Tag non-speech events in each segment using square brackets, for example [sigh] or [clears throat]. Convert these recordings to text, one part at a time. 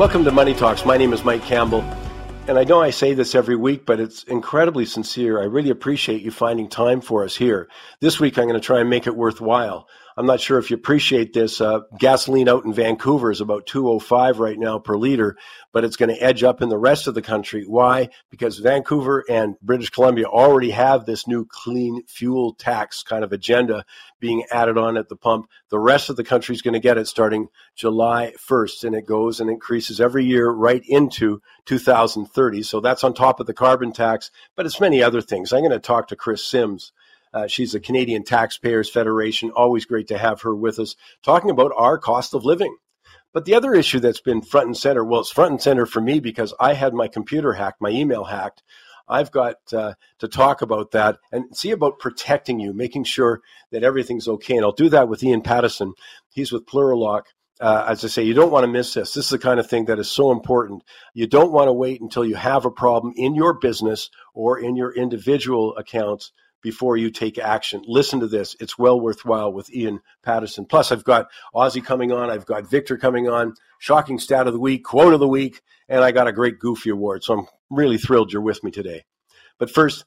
Welcome to Money Talks. My name is Mike Campbell. And I know I say this every week, but it's incredibly sincere. I really appreciate you finding time for us here. This week, I'm going to try and make it worthwhile. I'm not sure if you appreciate this. Uh, gasoline out in Vancouver is about 205 right now per liter, but it's going to edge up in the rest of the country. Why? Because Vancouver and British Columbia already have this new clean fuel tax kind of agenda being added on at the pump. The rest of the country is going to get it starting July 1st, and it goes and increases every year right into 2030. So that's on top of the carbon tax, but it's many other things. I'm going to talk to Kris Sims uh, she's a Canadian Taxpayers Federation. Always great to have her with us talking about our cost of living. But the other issue that's been front and center, well, it's front and center for me because I had my computer hacked, my email hacked. I've got uh, to talk about that and see about protecting you, making sure that everything's okay. And I'll do that with Ian Paterson. He's with Plurilock. Uh, as I say, you don't want to miss this. This is the kind of thing that is so important. You don't want to wait until you have a problem in your business or in your individual accounts before you take action. Listen to this. It's well worthwhile with Ian Paterson. Plus, I've got Ozzie coming on. I've got Victor coming on. Shocking stat of the week, quote of the week, and I got a great Goofy award. So I'm really thrilled you're with me today. But first,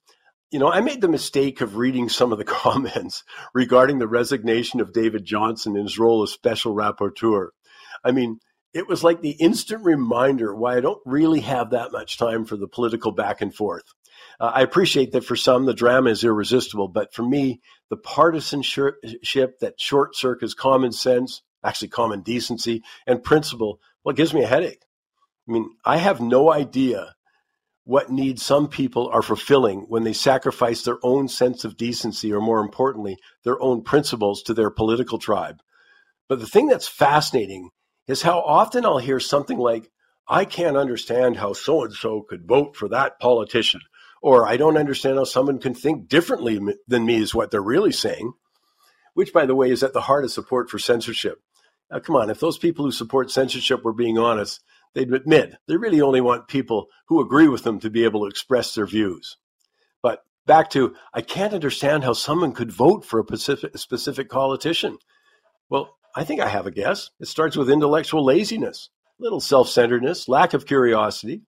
you know, I made the mistake of reading some of the [laughs] comments regarding the resignation of David Johnston in his role as special rapporteur. I mean, it was like the instant reminder why I don't really have that much time for the political back and forth. Uh, I appreciate that for some the drama is irresistible, but for me, the partisanship that short circuits common sense, actually common decency and principle, well, it gives me a headache. I mean, I have no idea what needs some people are fulfilling when they sacrifice their own sense of decency, or more importantly, their own principles to their political tribe. But the thing that's fascinating is how often I'll hear something like, I can't understand how so and so could vote for that politician or I don't understand how someone can think differently than me, is what they're really saying, which, by the way, is at the heart of support for censorship. Now, come on, if those people who support censorship were being honest, they'd admit they really only want people who agree with them to be able to express their views. But back to, I can't understand how someone could vote for a specific, specific politician. Well, I think I have a guess. It starts with intellectual laziness, little self centeredness, lack of curiosity,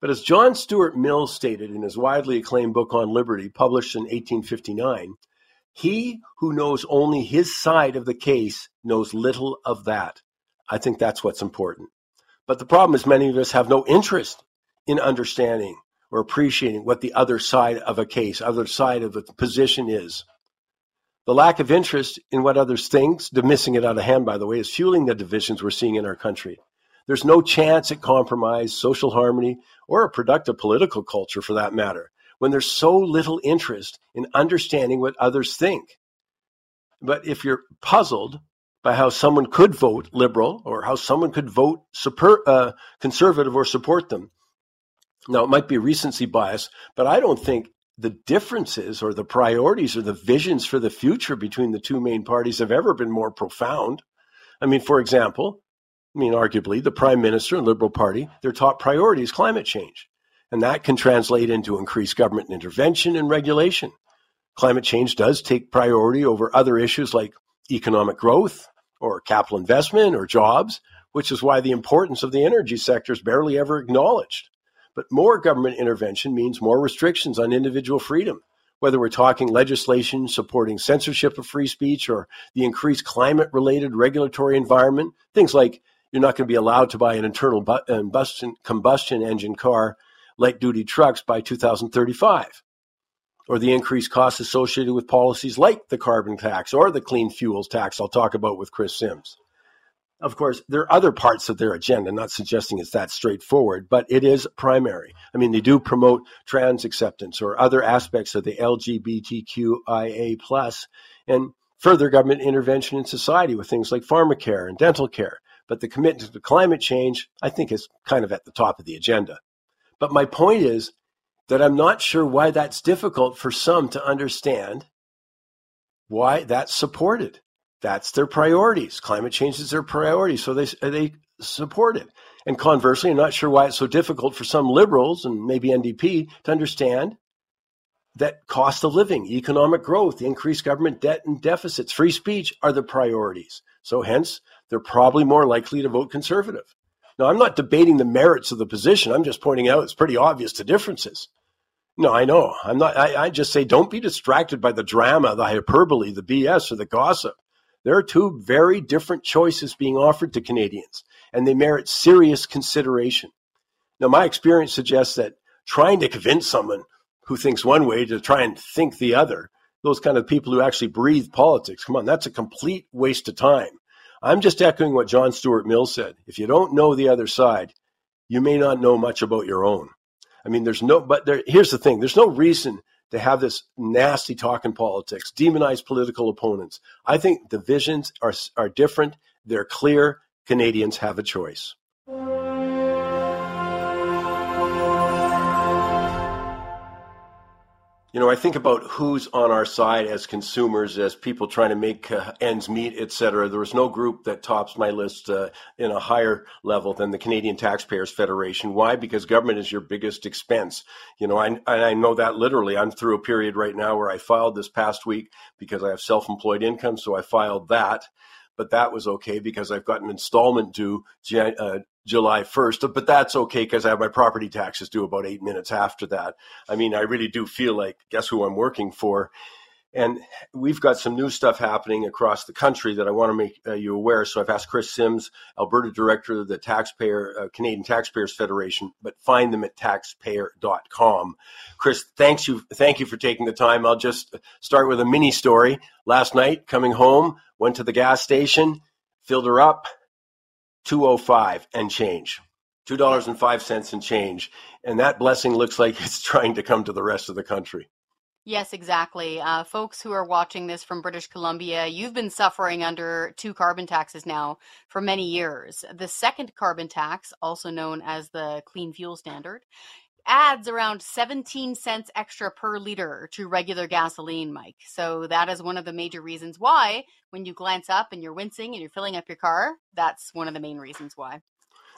but as John Stuart Mill stated in his widely acclaimed book on liberty, published in 1859, he who knows only his side of the case knows little of that. I think that's what's important. But the problem is, many of us have no interest in understanding or appreciating what the other side of a case, other side of a position is. The lack of interest in what others think, dismissing it out of hand, by the way, is fueling the divisions we're seeing in our country. There's no chance at compromise, social harmony, or a productive political culture for that matter, when there's so little interest in understanding what others think. But if you're puzzled by how someone could vote liberal or how someone could vote super, uh, conservative or support them, now it might be recency bias, but I don't think the differences or the priorities or the visions for the future between the two main parties have ever been more profound. I mean, for example, I mean, arguably, the prime minister and Liberal Party, their top priority is climate change. And that can translate into increased government intervention and regulation. Climate change does take priority over other issues like economic growth or capital investment or jobs, which is why the importance of the energy sector is barely ever acknowledged. But more government intervention means more restrictions on individual freedom, whether we're talking legislation supporting censorship of free speech or the increased climate related regulatory environment, things like you're not going to be allowed to buy an internal combustion, combustion engine car, light duty trucks by 2035. Or the increased costs associated with policies like the carbon tax or the clean fuels tax I'll talk about with Kris Sims. Of course, there are other parts of their agenda, not suggesting it's that straightforward, but it is primary. I mean, they do promote trans acceptance or other aspects of the LGBTQIA plus and further government intervention in society with things like pharmacare and dental care. But the commitment to climate change, I think, is kind of at the top of the agenda. But my point is that I'm not sure why that's difficult for some to understand why that's supported. That's their priorities. Climate change is their priority, so they they support it. And conversely, I'm not sure why it's so difficult for some liberals and maybe NDP to understand that cost of living, economic growth, increased government debt and deficits, free speech are the priorities. So hence, they're probably more likely to vote conservative. Now, I'm not debating the merits of the position. I'm just pointing out it's pretty obvious the differences. No, I know. I'm not. I, I just say don't be distracted by the drama, the hyperbole, the BS, or the gossip. There are two very different choices being offered to Canadians, and they merit serious consideration. Now, my experience suggests that trying to convince someone who thinks one way to try and think the other, those kind of people who actually breathe politics, come on, that's a complete waste of time. I'm just echoing what John Stuart Mill said. If you don't know the other side, you may not know much about your own. I mean, there's no, but there, here's the thing there's no reason to have this nasty talk in politics, demonize political opponents. I think the visions are, are different, they're clear. Canadians have a choice. You know, I think about who's on our side as consumers, as people trying to make uh, ends meet, et cetera. There was no group that tops my list uh, in a higher level than the Canadian Taxpayers Federation. Why? Because government is your biggest expense. You know, I, I know that literally. I'm through a period right now where I filed this past week because I have self-employed income, so I filed that but that was okay because I've got an installment due uh, July 1st, but that's okay because I have my property taxes due about eight minutes after that. I mean, I really do feel like, guess who I'm working for? And we've got some new stuff happening across the country that I want to make uh, you aware. So I've asked Kris Sims, Alberta director of the Taxpayer uh, Canadian Taxpayers Federation, but find them at taxpayer.com. Kris, thanks you, thank you for taking the time. I'll just start with a mini story. Last night, coming home, went to the gas station, filled her up, 205 and change. $2.05 and change. And that blessing looks like it's [laughs] trying to come to the rest of the country. Yes, exactly. Uh, folks who are watching this from British Columbia, you've been suffering under two carbon taxes now for many years. The second carbon tax, also known as the Clean Fuel Standard, adds around 17 cents extra per liter to regular gasoline, Mike. So that is one of the major reasons why when you glance up and you're wincing and you're filling up your car, that's one of the main reasons why.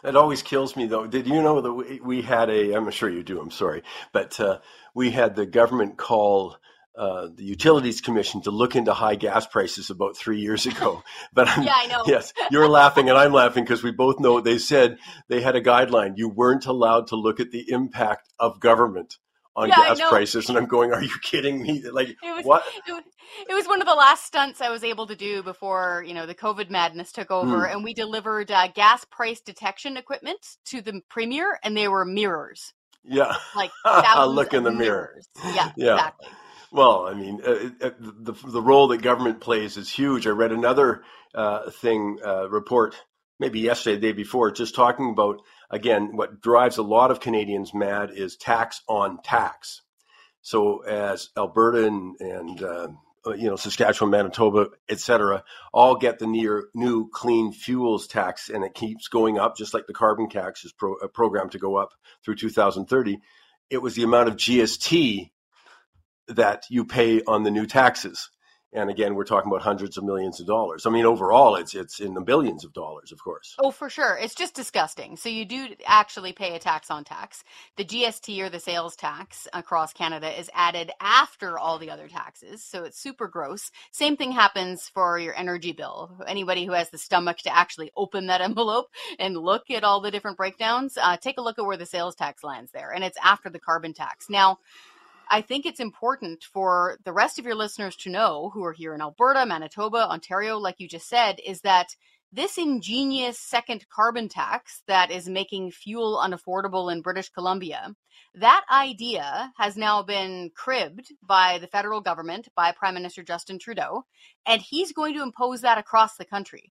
It always kills me though. Did you know that we had a? I'm sure you do. I'm sorry, but uh, we had the government call uh, the Utilities Commission to look into high gas prices about three years ago. [laughs] But I'm, yeah, I know. Yes, you're laughing and I'm laughing because we both know they said they had a guideline. You weren't allowed to look at the impact of government on yeah, gas prices, and I'm going, "Are you kidding me? Like it was, what?" It was, it was, one of the last stunts I was able to do before you know the COVID madness took over, mm. and we delivered uh, gas price detection equipment to the premier, and they were mirrors. Yeah, like [laughs] look in the mirrors. mirror. Yeah, yeah, exactly. Well, I mean, uh, uh, the the role that government plays is huge. I read another uh, thing uh, report maybe yesterday, the day before, just talking about again what drives a lot of Canadians mad is tax on tax. So as Alberta and, and uh, uh you know Saskatchewan, Manitoba, etc., all get the near new clean fuels tax, and it keeps going up, just like the carbon tax is pro, programmed to go up through 2030. It was the amount of GST that you pay on the new taxes. And again, we're talking about hundreds of millions of dollars. I mean, overall, it's it's in the billions of dollars, of course. Oh, for sure. It's just disgusting. So you do actually pay a tax on tax. The GST or the sales tax across Canada is added after all the other taxes. So it's super gross. Same thing happens for your energy bill. Anybody who has the stomach to actually open that [laughs] envelope and look at all the different breakdowns, uh, take a look at where the sales tax lands there. And it's after the carbon tax. Now, I think it's important for the rest of your listeners to know who are here in Alberta, Manitoba, Ontario, like you just said, is that this ingenious second carbon tax that is making fuel unaffordable in British Columbia, that idea has now been cribbed by the federal government, by Prime Minister Justin Trudeau, and he's going to impose that across the country.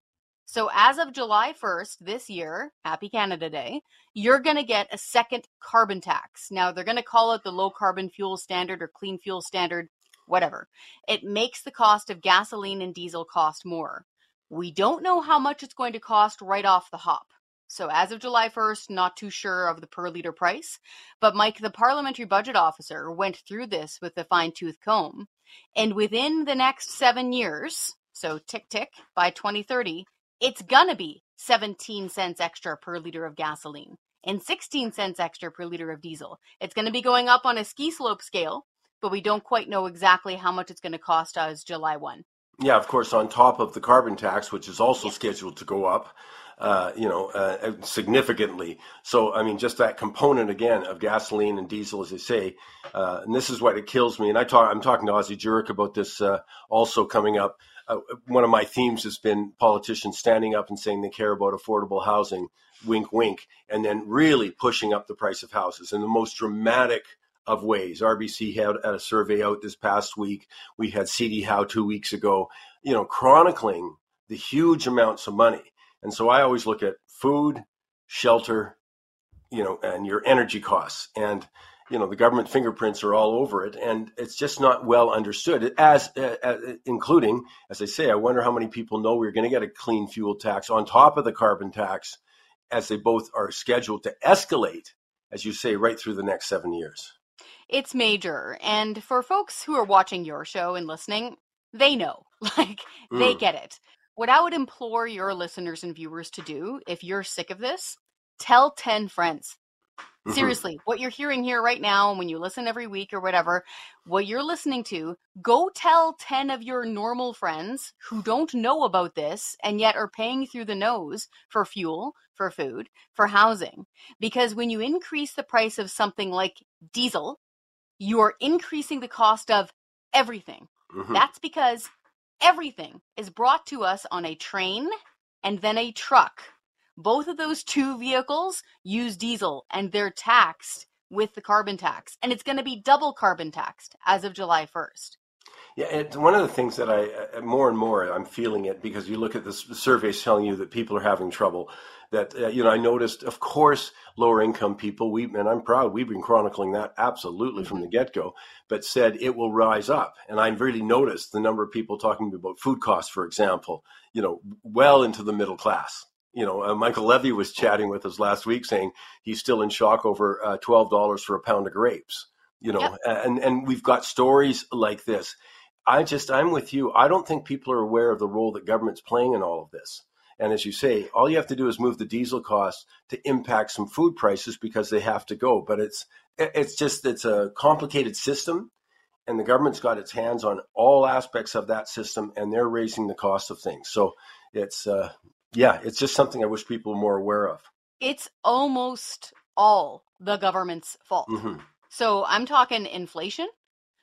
So as of July 1st this year, happy Canada Day, you're going to get a second carbon tax. Now they're going to call it the low carbon fuel standard or clean fuel standard, whatever. It makes the cost of gasoline and diesel cost more. We don't know how much it's going to cost right off the hop. So as of July 1st, not too sure of the per liter price. But Mike, the parliamentary budget officer, went through this with a fine tooth comb. And within the next seven years, so tick tick, by 2030, it's gonna be 17 cents extra per liter of gasoline and 16 cents extra per liter of diesel. It's going to be going up on a ski slope scale, but we don't quite know exactly how much it's going to cost us July 1. Yeah, of course, on top of the carbon tax, which is also scheduled to go up. Uh, you know, uh, significantly. So, I mean, just that component again of gasoline and diesel, as they say, uh, and this is what it kills me. And I talk, I'm talking to Ozzie Jurock about this uh, also coming up. Uh, one of my themes has been politicians standing up and saying they care about affordable housing, wink, wink, and then really pushing up the price of houses in the most dramatic of ways. RBC had, had a survey out this past week. We had CD Howe two weeks ago, you know, chronicling the huge amounts of money and so I always look at food, shelter, you know, and your energy costs. And, you know, the government fingerprints are all over it. And it's just not well understood, as, uh, uh, including, as I say, I wonder how many people know we're going to get a clean fuel tax on top of the carbon tax, as they both are scheduled to escalate, as you say, right through the next seven years. It's major. And for folks who are watching your show and listening, they know. [laughs] Like, mm. they get it. What I would implore your listeners and viewers to do, if you're sick of this, tell 10 friends. Mm-hmm. Seriously, what you're hearing here right now, and when you listen every week or whatever, what you're listening to, go tell 10 of your normal friends who don't know about this and yet are paying through the nose for fuel, for food, for housing. Because when you increase the price of something like diesel, you are increasing the cost of everything. Mm-hmm. That's because everything is brought to us on a train and then a truck. Both of those two vehicles use diesel and they're taxed with the carbon tax. And it's going to be double carbon taxed as of July 1st. Yeah, it's one of the things that I uh, more and more I'm feeling it because you look at the surveys telling you that people are having trouble. That uh, you know, I noticed, of course, lower income people. We and I'm proud we've been chronicling that absolutely from the get go. But said it will rise up, and I've really noticed the number of people talking about food costs, for example. You know, well into the middle class you know, uh, Michael Levy was chatting with us last week saying he's still in shock over uh, twelve dollars for a pound of grapes. You know, and and we've got stories like this. I just, I'm with you. I don't think people are aware of the role that government's playing in all of this. And as you say, all you have to do is move the diesel costs to impact some food prices because they have to go. But it's, it's just, it's a complicated system and the government's got its hands on all aspects of that system and they're raising the cost of things. So it's, uh, yeah, it's just something I wish people were more aware of. It's almost all the government's fault. Mm-hmm. So I'm talking inflation.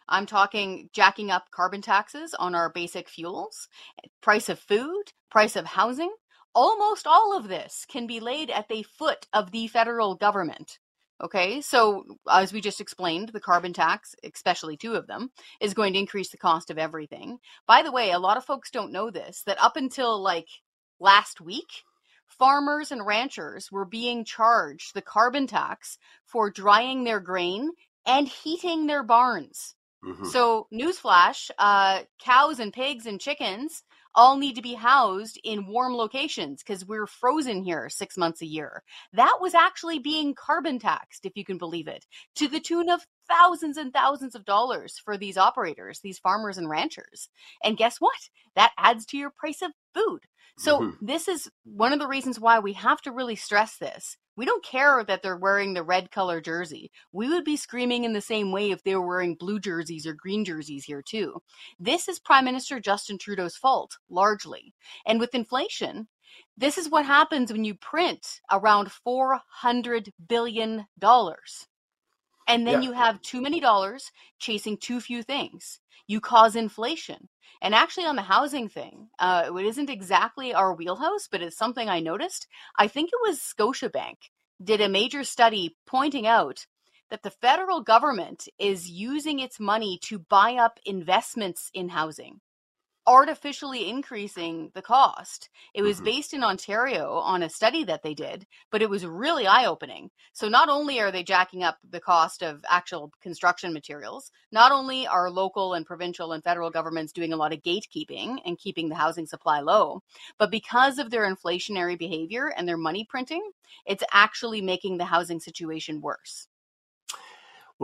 I'm talking jacking up carbon taxes on our basic fuels, price of food, price of housing. Almost all of this can be laid at the foot of the federal government. Okay, so as we just explained, the carbon tax, especially two of them, is going to increase the cost of everything. By the way, a lot of folks don't know this that up until like last week, farmers and ranchers were being charged the carbon tax for drying their grain and heating their barns. Mm-hmm. So, newsflash uh, cows and pigs and chickens all need to be housed in warm locations because we're frozen here six months a year. That was actually being carbon taxed, if you can believe it, to the tune of thousands and thousands of dollars for these operators, these farmers and ranchers. And guess what? That adds to your price of food. So, mm-hmm. this is one of the reasons why we have to really stress this we don't care that they're wearing the red color jersey. We would be screaming in the same way if they were wearing blue jerseys or green jerseys here, too. This is Prime Minister Justin Trudeau's fault, largely. And with inflation, this is what happens when you print around $400 billion. And then yeah. you have too many dollars chasing too few things. You cause inflation. And actually, on the housing thing, uh, it isn't exactly our wheelhouse, but it's something I noticed. I think it was Scotiabank did a major study pointing out that the federal government is using its money to buy up investments in housing artificially increasing the cost. It was mm-hmm. based in Ontario on a study that they did, but it was really eye opening. So, not only are they jacking up the cost of actual construction materials, not only are local and provincial and federal governments doing a lot of gatekeeping and keeping the housing supply low, but because of their inflationary behavior and their money printing, it's actually making the housing situation worse.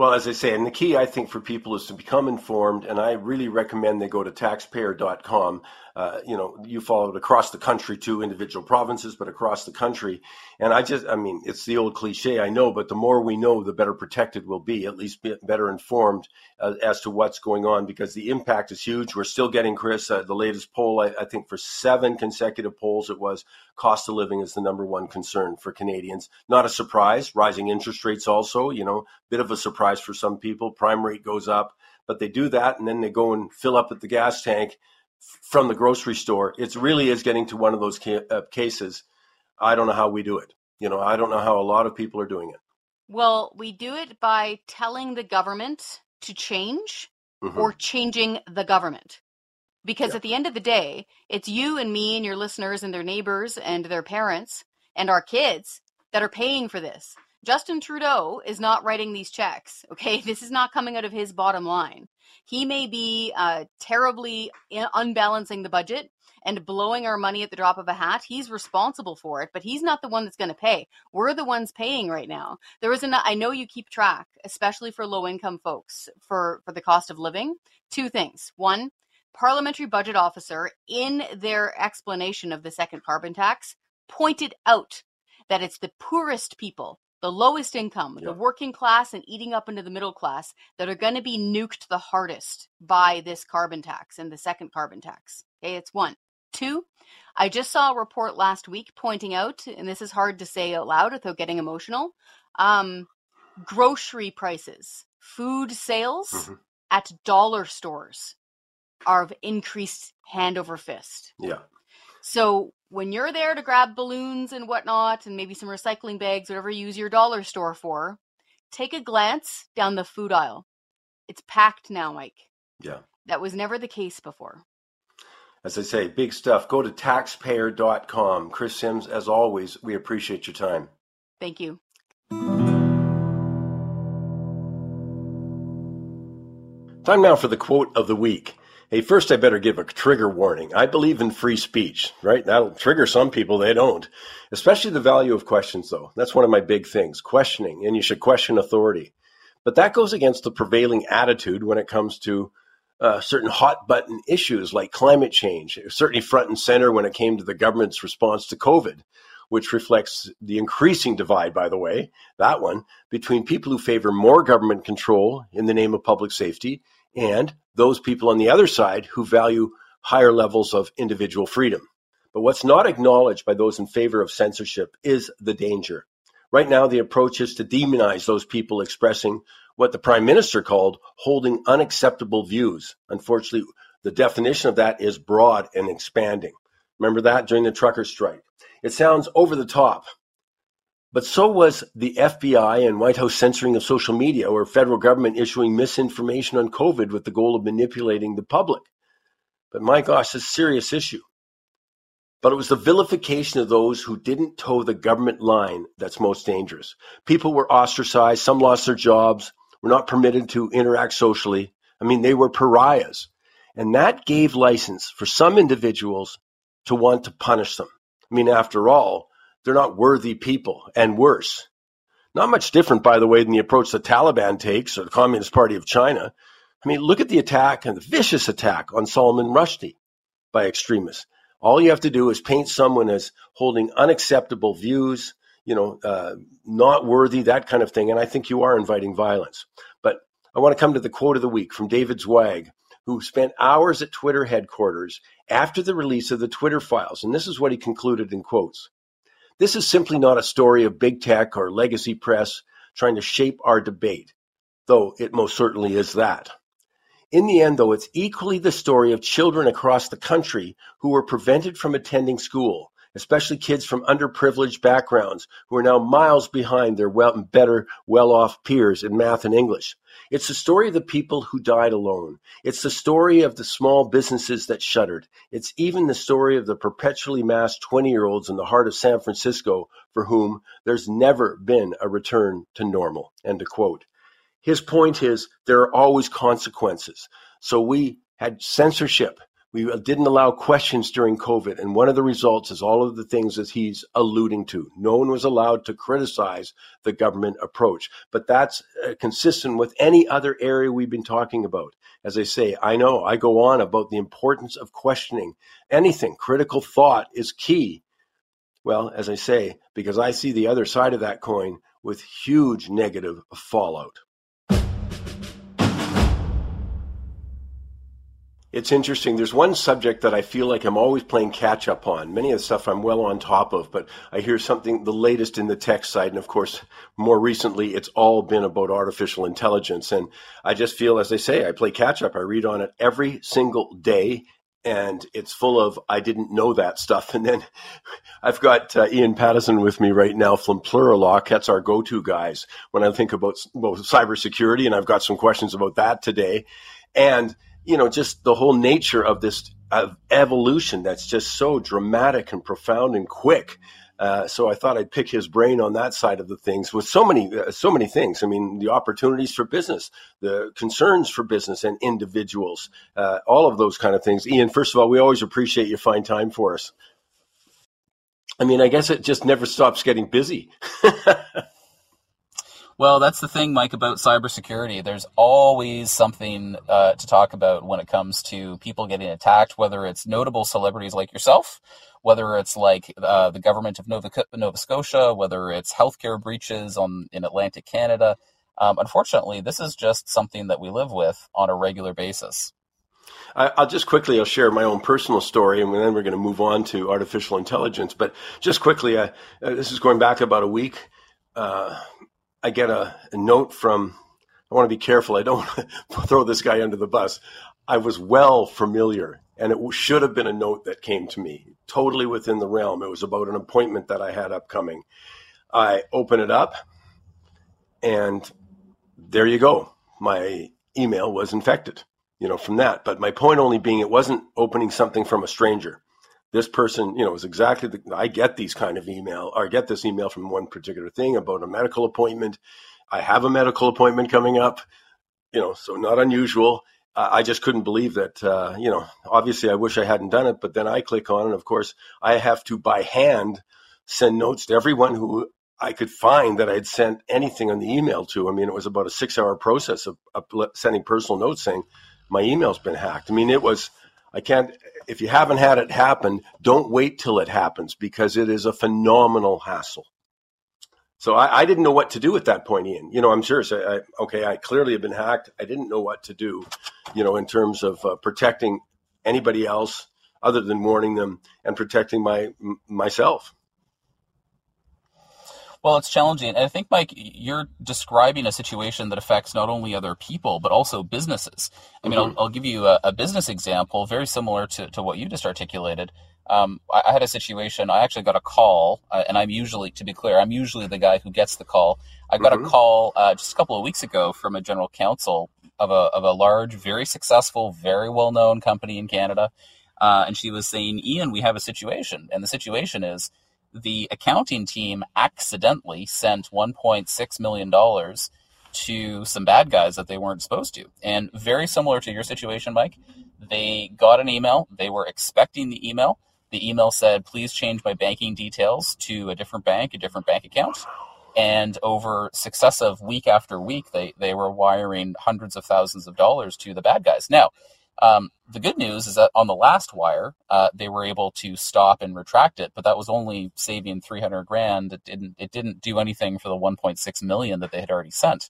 Well, as I say, and the key I think for people is to become informed, and I really recommend they go to taxpayer.com. Uh, you know, you follow it across the country to individual provinces, but across the country. And I just, I mean, it's the old cliche, I know, but the more we know, the better protected we'll be, at least be better informed uh, as to what's going on, because the impact is huge. We're still getting, Kris, uh, the latest poll, I, I think for seven consecutive polls, it was cost of living is the number one concern for Canadians. Not a surprise. Rising interest rates also, you know, bit of a surprise for some people. Prime rate goes up, but they do that and then they go and fill up at the gas tank from the grocery store. It really is getting to one of those ca- uh, cases. I don't know how we do it. You know, I don't know how a lot of people are doing it. Well, we do it by telling the government to change mm-hmm. or changing the government. Because yeah. at the end of the day, it's you and me and your listeners and their neighbors and their parents and our kids that are paying for this. Justin Trudeau is not writing these checks. Okay. [laughs] This is not coming out of his bottom line. He may be uh, terribly unbalancing the budget and blowing our money at the drop of a hat. He's responsible for it, but he's not the one that's going to pay. We're the ones paying right now. There is an, I know you keep track, especially for low income folks, for, for the cost of living. Two things. One, parliamentary budget officer in their explanation of the second carbon tax pointed out that it's the poorest people the lowest income, the working class, and eating up into the middle class that are going to be nuked the hardest by this carbon tax and the second carbon tax. Okay, it's one. Two, I just saw a report last week pointing out, and this is hard to say out loud without getting emotional, um, grocery prices, food sales mm-hmm. at dollar stores are of increased hand over fist. Yeah. So when you're there to grab balloons and whatnot, and maybe some recycling bags, whatever you use your dollar store for, take a glance down the food aisle. It's packed now, Mike. Yeah. That was never the case before. As I say, big stuff. Go to taxpayer.com. Kris Sims, as always, we appreciate your time. Thank you. Time now for the quote of the week. Hey, first I better give a trigger warning. I believe in free speech, right? That'll trigger some people, they don't. Especially the value of questions, though. That's one of my big things questioning, and you should question authority. But that goes against the prevailing attitude when it comes to uh, certain hot button issues like climate change, certainly front and center when it came to the government's response to COVID, which reflects the increasing divide, by the way, that one, between people who favor more government control in the name of public safety and those people on the other side who value higher levels of individual freedom. But what's not acknowledged by those in favor of censorship is the danger. Right now, the approach is to demonize those people expressing what the prime minister called holding unacceptable views. Unfortunately, the definition of that is broad and expanding. Remember that during the trucker strike? It sounds over the top, but so was the FBI and White House censoring of social media or federal government issuing misinformation on COVID with the goal of manipulating the public. But my gosh, it's a serious issue. But it was the vilification of those who didn't toe the government line that's most dangerous. People were ostracized, some lost their jobs, were not permitted to interact socially. I mean, they were pariahs. And that gave license for some individuals to want to punish them. I mean, after all, they're not worthy people, and worse. Not much different, by the way, than the approach the Taliban takes or the Communist Party of China. I mean, look at the attack and the vicious attack on Salman Rushdie by extremists. All you have to do is paint someone as holding unacceptable views, you know, uh, not worthy, that kind of thing. And I think you are inviting violence. But I want to come to the quote of the week from David Zweig, who spent hours at Twitter headquarters after the release of the Twitter files. And this is what he concluded in quotes. This is simply not a story of big tech or legacy press trying to shape our debate, though it most certainly is that. In the end, though, it's equally the story of children across the country who were prevented from attending school, especially kids from underprivileged backgrounds who are now miles behind their well, better, well off peers in math and English. It's the story of the people who died alone. It's the story of the small businesses that shuttered. It's even the story of the perpetually masked 20 year olds in the heart of San Francisco for whom there's never been a return to normal. End of quote. His point is there are always consequences. So we had censorship We didn't allow questions during COVID. And one of the results is all of the things that he's alluding to. No one was allowed to criticize the government approach. But that's uh, consistent with any other area we've been talking about. As I say, I know I go on about the importance of questioning anything. Critical thought is key. Well, as I say, because I see the other side of that coin with huge negative fallout. It's interesting. There's one subject that I feel like I'm always playing catch up on. Many of the stuff I'm well on top of, but I hear something, the latest in the tech side. And of course, more recently, it's all been about artificial intelligence. And I just feel, as I say, I play catch up. I read on it every single day. And it's full of, I didn't know that stuff. [laughs] And then I've got uh, Ian Paterson with me right now from Plurilock. That's our go to guys when I think about, about cybersecurity. And I've got some questions about that today. And you know, just the whole nature of this of evolution that's just so dramatic and profound and quick. Uh, so I thought I'd pick his brain on that side of the things with so many, uh, so many things. I mean, the opportunities for business, the concerns for business and individuals, uh, all of those kind of things. Ian, first of all, we always appreciate you find time for us. I mean, I guess it just never stops getting busy. [laughs] Well, that's the thing, Mike, about cybersecurity. There's always something uh, to talk about when it comes to people getting attacked, whether it's notable celebrities like yourself, whether it's like uh, the government of Nova, Nova Scotia, whether it's healthcare breaches on in Atlantic Canada. Um, unfortunately, this is just something that we live with on a regular basis. I'll just quickly, I'll share my own personal story, and then we're going to move on to artificial intelligence. But just quickly, uh, this is going back about a week. Uh, I get a, a note from, I want to be careful. I don't [laughs] throw this guy under the bus. I was well familiar, and it should have been a note that came to me, totally within the realm. It was about an appointment that I had upcoming. I open it up, and there you go. My email was infected, you know, from that. But my point only being it wasn't opening something from a stranger this person, you know, is exactly the, I get these kind of email or I get this email from one particular thing about a medical appointment. I have a medical appointment coming up, you know, so not unusual. Uh, I just couldn't believe that, uh, you know, obviously I wish I hadn't done it, but then I click on it. Of course, I have to by hand send notes to everyone who I could find that I'd sent anything on the email to. I mean, it was about a six hour process of, of sending personal notes saying my email's been hacked. I mean, it was, I can't, if you haven't had it happen, don't wait till it happens because it is a phenomenal hassle. So I, I didn't know what to do at that point, Ian. You know, I'm serious. So I, okay, I clearly have been hacked. I didn't know what to do, you know, in terms of uh, protecting anybody else other than warning them and protecting my m- myself. Well, it's challenging. And I think, Mike, you're describing a situation that affects not only other people, but also businesses. I mean, mm-hmm. I'll, I'll, give you a, a, business example very similar to, to what you just articulated. Um, I, I, had a situation, I actually got a call, uh, and I'm usually, to be clear, I'm usually the guy who gets the call. I got mm-hmm. a call uh, just a couple of weeks ago from a general counsel of a, of a large, very successful, very well known company in Canada. Uh, and she was saying, Ian, we have a situation. And the situation is, the accounting team accidentally sent $1.6 million to some bad guys that they weren't supposed to. And very similar to your situation, Mike, they got an email. They were expecting the email. The email said, please change my banking details to a different bank, a different bank account. And over successive week after week, they, they were wiring hundreds of thousands of dollars to the bad guys. Now, um, the good news is that on the last wire, uh, they were able to stop and retract it, but that was only saving 300 grand. It didn't, it didn't do anything for the 1.6 million that they had already sent.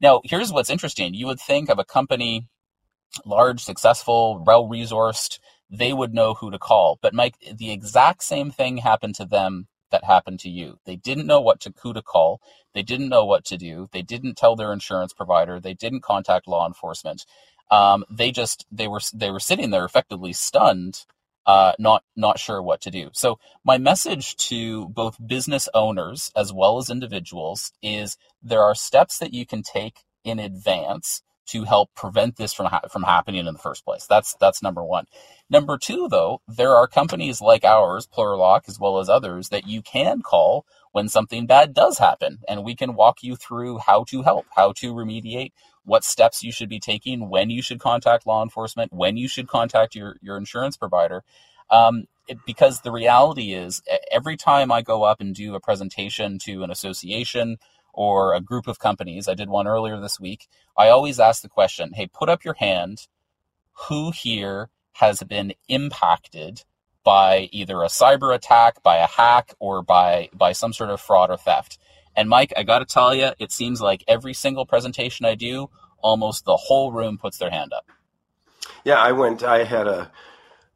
Now, here's what's interesting. You would think of a company, large, successful, well resourced, they would know who to call. But Mike, the exact same thing happened to them that happened to you. They didn't know what to who to call. They didn't know what to do. They didn't tell their insurance provider. They didn't contact law enforcement um, they just they were they were sitting there effectively stunned, uh, not not sure what to do. So my message to both business owners as well as individuals is there are steps that you can take in advance to help prevent this from ha- from happening in the first place. That's that's number one. Number two, though, there are companies like ours, Plurilock, as well as others, that you can call when something bad does happen. And we can walk you through how to help, how to remediate, what steps you should be taking, when you should contact law enforcement, when you should contact your, your insurance provider. Um, it, because the reality is, every time I go up and do a presentation to an association or a group of companies, I did one earlier this week, I always ask the question hey, put up your hand. Who here has been impacted by either a cyber attack, by a hack, or by by some sort of fraud or theft. And Mike, I got to tell you, it seems like every single presentation I do, almost the whole room puts their hand up. Yeah, I went. I had a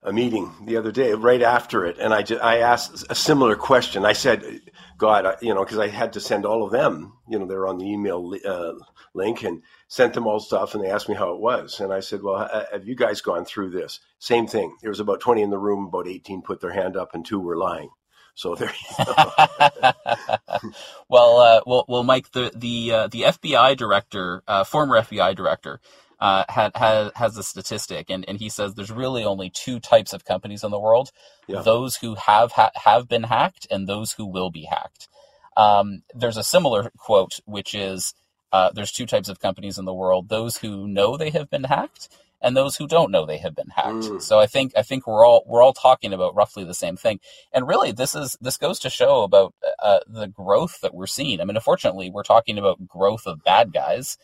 a meeting the other day, right after it, and I just, I asked a similar question. I said, "God, you know," because I had to send all of them. You know, they're on the email uh, link, and sent them all stuff and they asked me how it was. And I said, Well, have you guys gone through this? Same thing. There was about 20 in the room, about 18 put their hand up, and two were lying. So there you go. [laughs] well, uh, well, well, Mike, the the uh, the FBI director, uh, former FBI director, uh, had, had has a statistic, and, and he says there's really only two types of companies in the world: yeah. those who have ha- have been hacked and those who will be hacked. Um, there's a similar quote, which is uh, there's two types of companies in the world: those who know they have been hacked, and those who don't know they have been hacked. Mm. So I think I think we're all we're all talking about roughly the same thing. And really, this is this goes to show about uh, the growth that we're seeing. I mean, unfortunately, we're talking about growth of bad guys.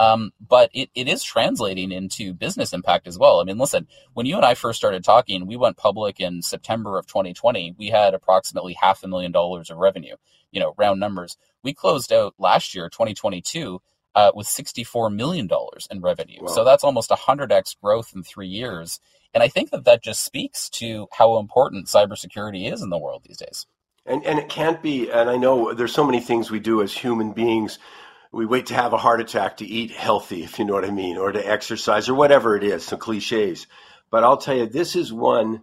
Um, but it, it is translating into business impact as well. I mean, listen, when you and I first started talking, we went public in September of 2020. We had approximately half a million dollars of revenue, you know, round numbers. We closed out last year, 2022, uh, with $64 million in revenue. Wow. So that's almost 100x growth in three years. And I think that that just speaks to how important cybersecurity is in the world these days. And, and it can't be, and I know there's so many things we do as human beings we wait to have a heart attack to eat healthy, if you know what I mean, or to exercise or whatever it is, some cliches. But I'll tell you, this is one,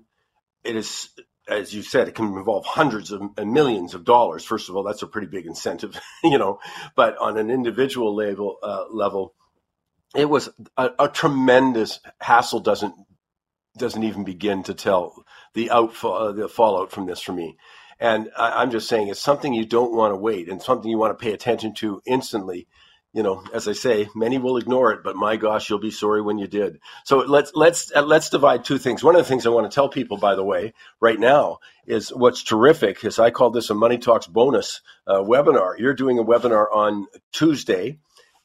it is, as you said, it can involve hundreds of and millions of dollars. First of all, that's a pretty big incentive, [laughs] you know, but on an individual level, uh, level, it was a, a, tremendous hassle doesn't, doesn't even begin to tell the outfall, uh, the fallout from this for me. And I, am just saying it's something you don't want to wait and something you want to pay attention to instantly. You know, as I say, many will ignore it, but my gosh, you'll be sorry when you did. So let's let's uh, let's divide two things. One of the things I want to tell people, by the way, right now is what's terrific is I call this a Money Talks bonus uh, webinar. You're doing a webinar on Tuesday.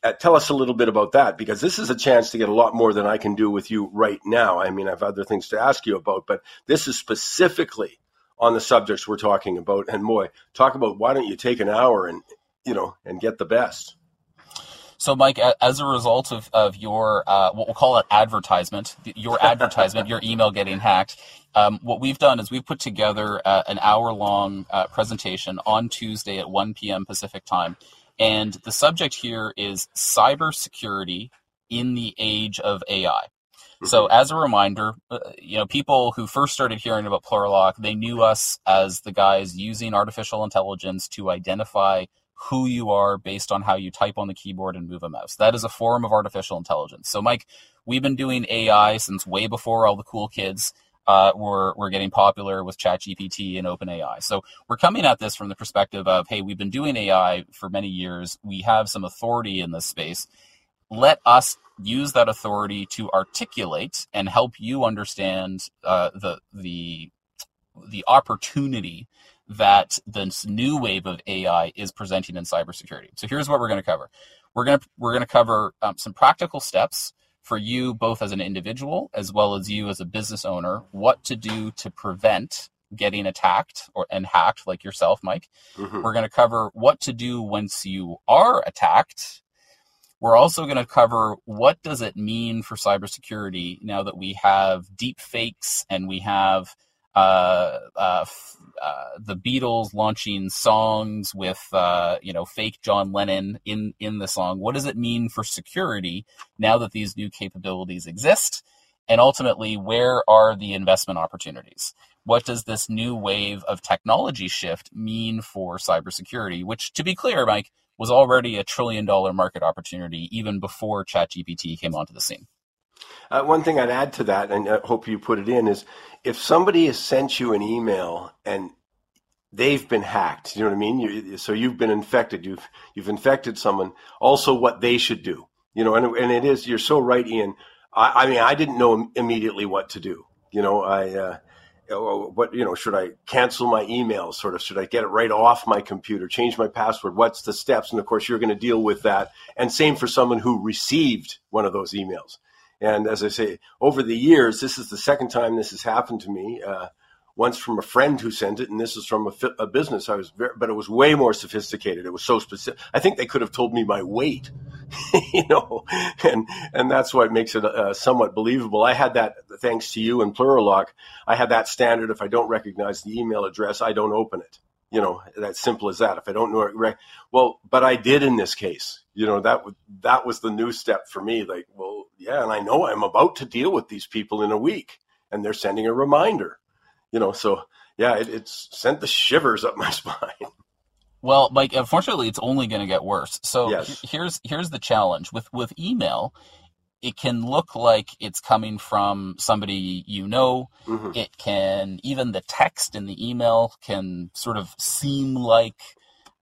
Uh, tell us a little bit about that because this is a chance to get a lot more than I can do with you right now. I mean, I have other things to ask you about, but this is specifically on the subjects we're talking about. And boy, talk about why don't you take an hour and you know and get the best. So, Mike, as a result of, of your, uh, what we'll call it advertisement, your [laughs] advertisement, your email getting hacked, um, what we've done is we've put together uh, an hour long uh, presentation on Tuesday at 1 p.m. Pacific time. And the subject here is cybersecurity in the age of AI. So mm-hmm. as a reminder, uh, you know, people who first started hearing about Plurilock, they knew us as the guys using artificial intelligence to identify who you are based on how you type on the keyboard and move a mouse. That is a form of artificial intelligence. So Mike, we've been doing AI since way before all the cool kids uh, were, were getting popular with ChatGPT and OpenAI. So we're coming at this from the perspective of, hey, we've been doing AI for many years. We have some authority in this space. Let us use that authority to articulate and help you understand uh, the the the opportunity that this new wave of AI is presenting in cybersecurity. So here's what we're going to cover. We're going to we're going to cover um, some practical steps for you both as an individual as well as you as a business owner what to do to prevent getting attacked or and hacked like yourself Mike. Mm-hmm. We're going to cover what to do once you are attacked we're also going to cover what does it mean for cybersecurity now that we have deep fakes and we have uh, uh, uh, the Beatles launching songs with uh, you know fake John Lennon in in the song. What does it mean for security now that these new capabilities exist? And ultimately, where are the investment opportunities? What does this new wave of technology shift mean for cybersecurity? Which, to be clear, Mike, was already a trillion dollar market opportunity even before ChatGPT came onto the scene. Uh, one thing I'd add to that, and I hope you put it in, is if somebody has sent you an email and they've been hacked. You know what I mean? You, so you've been infected. You've you've infected someone. Also, what they should do. You know, and and it is. You're so right, Ian. I, I mean, I didn't know immediately what to do. You know, I. Uh, what you know should i cancel my emails sort of should i get it right off my computer change my password what's the steps and of course you're going to deal with that and same for someone who received one of those emails and as i say over the years this is the second time this has happened to me uh, once from a friend who sent it, and this is from a, a business. I was, very, but it was way more sophisticated. It was so specific. I think they could have told me my weight, [laughs] you know, and and that's what makes it uh, somewhat believable. I had that thanks to you and Plurilock. I had that standard. If I don't recognize the email address, I don't open it. You know, that simple as that. If I don't know it, right well, but I did in this case. You know, that that was the new step for me. Like, well, yeah, and I know I'm about to deal with these people in a week, and they're sending a reminder you know, so yeah, it, it's sent the shivers up [laughs] my spine. Well, Mike, unfortunately, it's only going to get worse. So yes. here's here's the challenge with with email. It can look like it's coming from somebody you know. Mm-hmm. It can even the text in the email can sort of seem like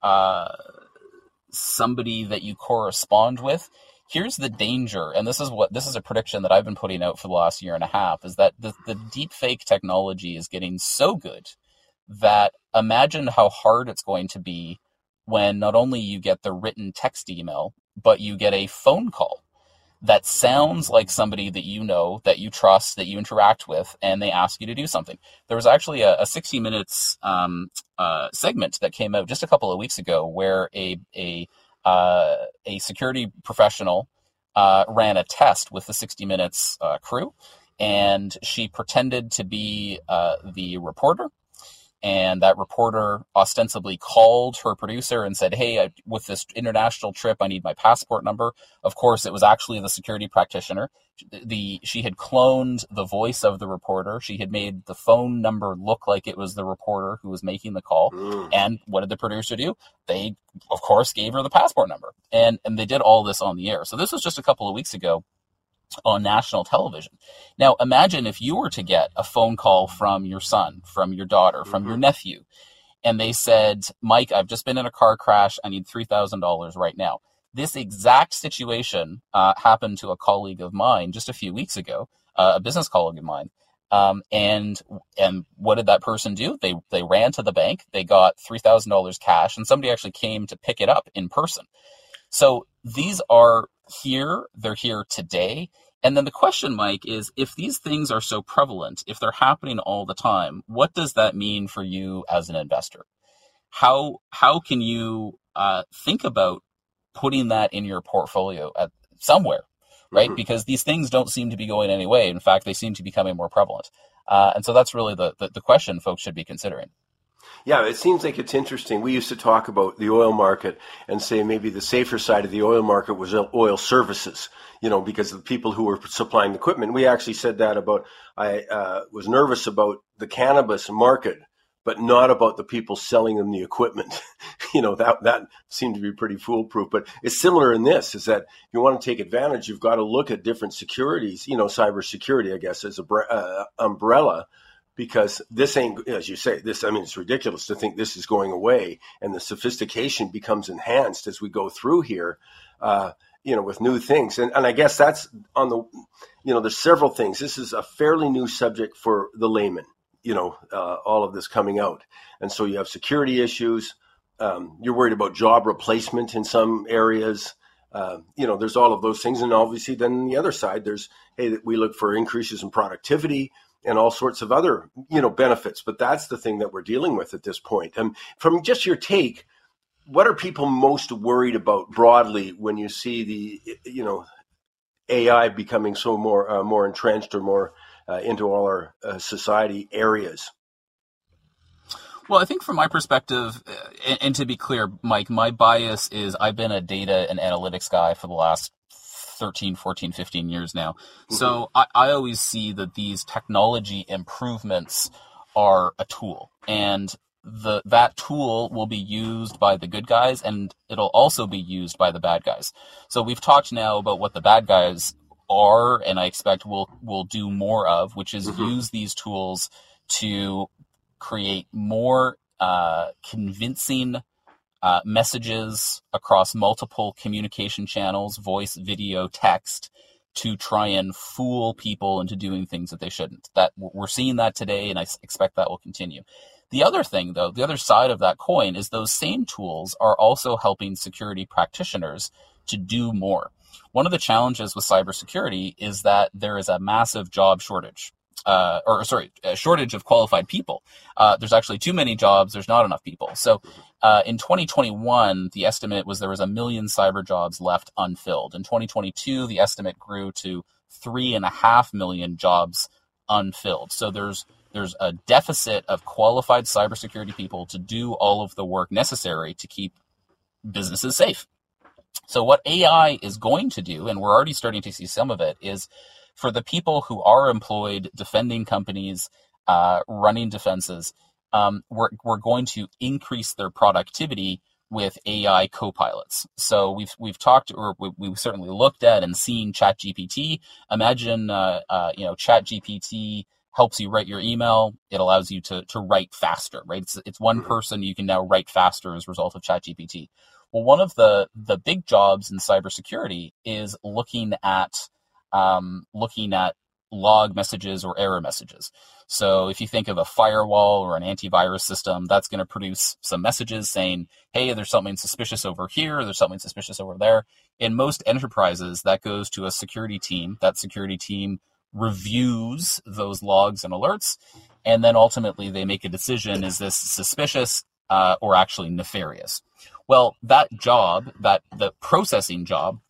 uh, somebody that you correspond with here's the danger, and this is what this is a prediction that I've been putting out for the last year and a half, is that the, the deep fake technology is getting so good that imagine how hard it's going to be when not only you get the written text email, but you get a phone call that sounds like somebody that you know, that you trust, that you interact with, and they ask you to do something. There was actually a, a 60 minutes um, uh, segment that came out just a couple of weeks ago where a, a uh, a security professional uh, ran a test with the 60 Minutes uh, crew, and she pretended to be uh, the reporter and that reporter ostensibly called her producer and said, "Hey, I, with this international trip, I need my passport number." Of course, it was actually the security practitioner. The she had cloned the voice of the reporter. She had made the phone number look like it was the reporter who was making the call. Mm. And what did the producer do? They, of course, gave her the passport number, and and they did all this on the air. So this was just a couple of weeks ago on national television. Now, imagine if you were to get a phone call from your son, from your daughter, from mm-hmm. your nephew, and they said, Mike, I've just been in a car crash. I need $3,000 right now. This exact situation uh, happened to a colleague of mine just a few weeks ago, uh, a business colleague of mine. Um, and and what did that person do? They they ran to the bank. They got three thousand dollars cash, and somebody actually came to pick it up in person. So these are here, they're here today. And then the question, Mike, is if these things are so prevalent, if they're happening all the time, what does that mean for you as an investor? How how can you uh, think about putting that in your portfolio at somewhere, right? Mm-hmm. Because these things don't seem to be going any way. In fact, they seem to be becoming more prevalent. Uh, and so that's really the, the, the question folks should be considering. Yeah, it seems like it's interesting. We used to talk about the oil market and say maybe the safer side of the oil market was oil services, you know, because of the people who were supplying the equipment. We actually said that about, I uh, was nervous about the cannabis market, but not about the people selling them the equipment. [laughs] you know, that, that seemed to be pretty foolproof. But it's similar in this is that you want to take advantage, you've got to look at different securities, you know, cybersecurity, I guess, as a uh, umbrella because this ain't as you say this i mean it's ridiculous to think this is going away and the sophistication becomes enhanced as we go through here uh, you know with new things. And, and i guess that's on the you know there's several things. This is a fairly new subject for the layman you know uh, all of this coming out. And so you have security issues. Um, you're worried about job replacement in some areas uh, you know, there's all of those things, and obviously, then the other side, there's hey, we look for increases in productivity and all sorts of other you know benefits. But that's the thing that we're dealing with at this point. and from just your take what are people most worried about broadly when you see the you know ai becoming so more uh, more entrenched or more uh, into all our uh, society areas well, I think from my perspective, uh, and, and, to be clear, Mike, my bias is I've been a data and analytics guy for the last 13, 14, 15 years now. Mm-hmm. So I, I always see that these technology improvements are a tool and the that tool will be used by the good guys and it'll also be used by the bad guys. So we've talked now about what the bad guys are and I expect will will do more of, which is mm-hmm. use these tools to create more uh, convincing uh, messages across multiple communication channels voice, video, text to try and fool people into doing things that they shouldn't. That we're seeing that today, and I expect that will continue. The other thing, though, the other side of that coin is those same tools are also helping security practitioners to do more. One of the challenges with cybersecurity is that there is a massive job shortage. Uh, or sorry, shortage of qualified people. Uh, there's actually too many jobs. There's not enough people. So, uh, in 2021, the estimate was there was a million cyber jobs left unfilled. In 2022, the estimate grew to three and a half million jobs unfilled. So there's there's a deficit of qualified cybersecurity people to do all of the work necessary to keep businesses safe. So what AI is going to do, and we're already starting to see some of it, is for the people who are employed defending companies, uh, running defenses, um, we're, we're going to increase their productivity with AI co-pilots. So we've we've talked or we, have certainly looked at and seen ChatGPT. Imagine uh, uh, you know ChatGPT helps you write your email. It allows you to to write faster, right? It's it's one mm-hmm. person you can now write faster as a result of ChatGPT. Well, one of the the big jobs in cybersecurity is looking at um, looking at log messages or error messages. So if you think of a firewall or an antivirus system, that's going to produce some messages saying, "Hey, there's something suspicious over here. There's something suspicious over there." In most enterprises, that goes to a security team. That security team reviews those logs and alerts, and then ultimately they make a decision: is this suspicious uh, or actually nefarious? Well, that job, that the processing job,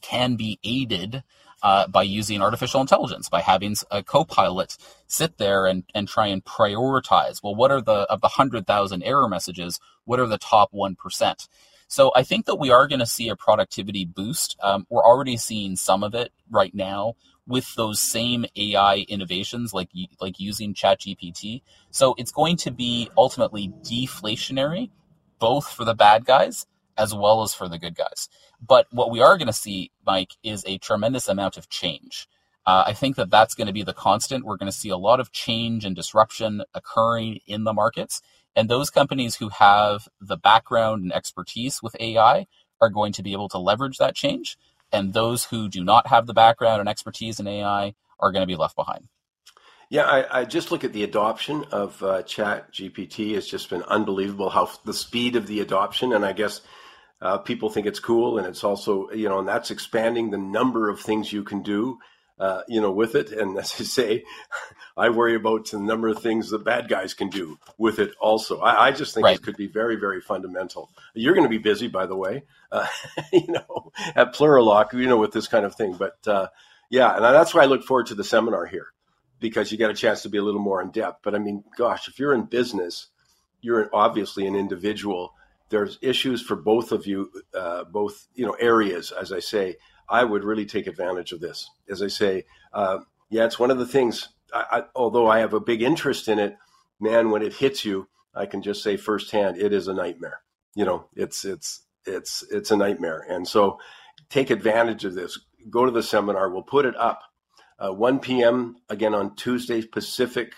can be aided uh, by using artificial intelligence, by having a co-pilot sit there and, and try and prioritize. Well, what are the of the hundred thousand error messages? What are the top one percent? So I think that we are going to see a productivity boost. Um, we're already seeing some of it right now with those same AI innovations, like like using ChatGPT. So it's going to be ultimately deflationary both for the bad guys as well as for the good guys. But what we are going to see, Mike, is a tremendous amount of change. Uh, I think that that's going to be the constant. We're going to see a lot of change and disruption occurring in the markets. And those companies who have the background and expertise with AI are going to be able to leverage that change. And those who do not have the background and expertise in AI are going to be left behind. Yeah, I, I, just look at the adoption of uh, Chat GPT. It's just been unbelievable how the speed of the adoption, and I guess uh, people think it's cool, and it's also you know, and that's expanding the number of things you can do, uh, you know, with it. And [laughs] as I say, I worry about the number of things the bad guys can do with it. Also, I, I just think right. it could be very, very fundamental. You're going to be busy, by the way, uh, [laughs] you know, at Plurilock, you know, with this kind of thing. But uh, yeah, and that's why I look forward to the seminar here because you get a chance to be a little more in depth. But I mean, gosh, if you're in business, you're obviously an individual. There's issues for both of you, uh, both you know areas. As I say, I would really take advantage of this. As I say, uh, yeah, it's one of the things. I, I, although I have a big interest in it, man, when it hits you, I can just say firsthand, it is a nightmare. You know, it's it's it's it's a nightmare. And so, take advantage of this. Go to the seminar. We'll put it up uh, 1 p.m. again on Tuesday Pacific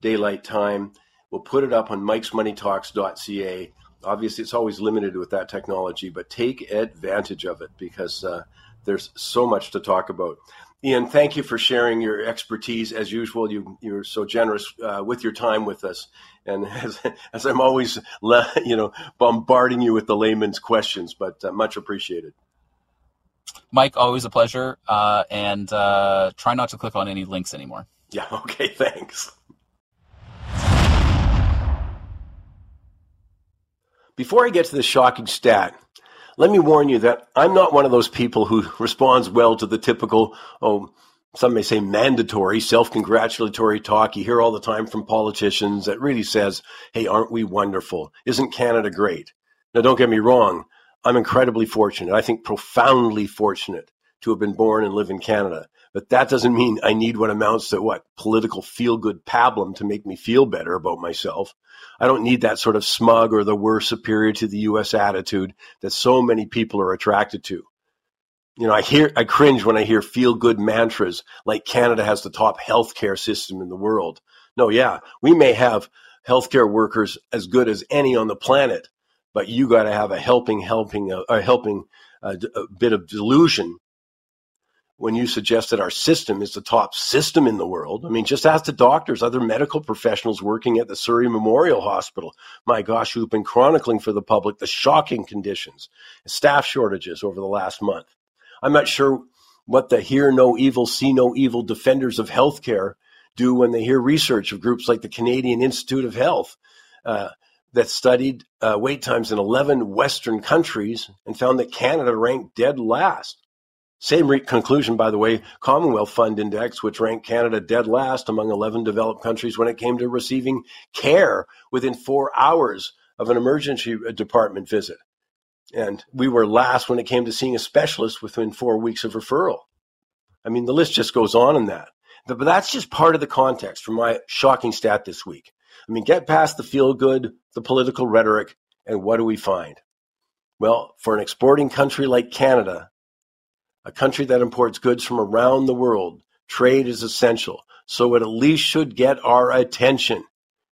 Daylight Time. We'll put it up on mikesmoneytalks.ca. Obviously, it's always limited with that technology, but take advantage of it because uh, there's so much to talk about. Ian, thank you for sharing your expertise. As usual, you, you're so generous uh, with your time with us. And [laughs] as, as I'm always, you know, bombarding you with the layman's questions, but uh, much appreciated. Mike, always a pleasure. Uh, and uh, try not to click on any links anymore. Yeah, [laughs] okay, thanks. Before I get to the shocking stat, let me warn you that I'm not one of those people who [laughs] responds well to the typical, oh, some may say mandatory self congratulatory talk you hear all the time from politicians that really says, hey, aren't we wonderful? Isn't Canada great? Now, don't get me wrong. I'm incredibly fortunate. I think profoundly fortunate to have been born and live in Canada. But that doesn't mean I need what amounts to what political feel good pablum to make me feel better about myself. I don't need that sort of smug or the we're superior to the US attitude that so many people are attracted to. You know, I hear, I cringe when I hear feel good mantras like Canada has the top healthcare system in the world. No, yeah, we may have healthcare workers as good as any on the planet, but you got to have a helping, helping, uh, a helping uh, a bit of delusion when you suggest that our system is the top system in the world. I mean, just ask the doctors, other medical professionals working at the Surrey Memorial Hospital. My gosh, who've been chronicling for the public the shocking conditions, staff shortages over the last month. I'm not sure what the hear no evil, see no evil defenders of healthcare do when they hear research of groups like the Canadian Institute of Health uh, that studied uh, wait times in 11 Western countries and found that Canada ranked dead last. Same re- conclusion, by the way, Commonwealth Fund Index, which ranked Canada dead last among 11 developed countries when it came to receiving care within four hours of an emergency uh, department visit. And we were last when it came to seeing a specialist within four weeks of referral. I mean, the list just goes on in that. But, but that's just part of the context for my shocking stat this week. I mean, get past the feel good, the political rhetoric, and what do we find? Well, for an exporting country like Canada, a country that imports goods from around the world, trade is essential. So it at least should get our attention.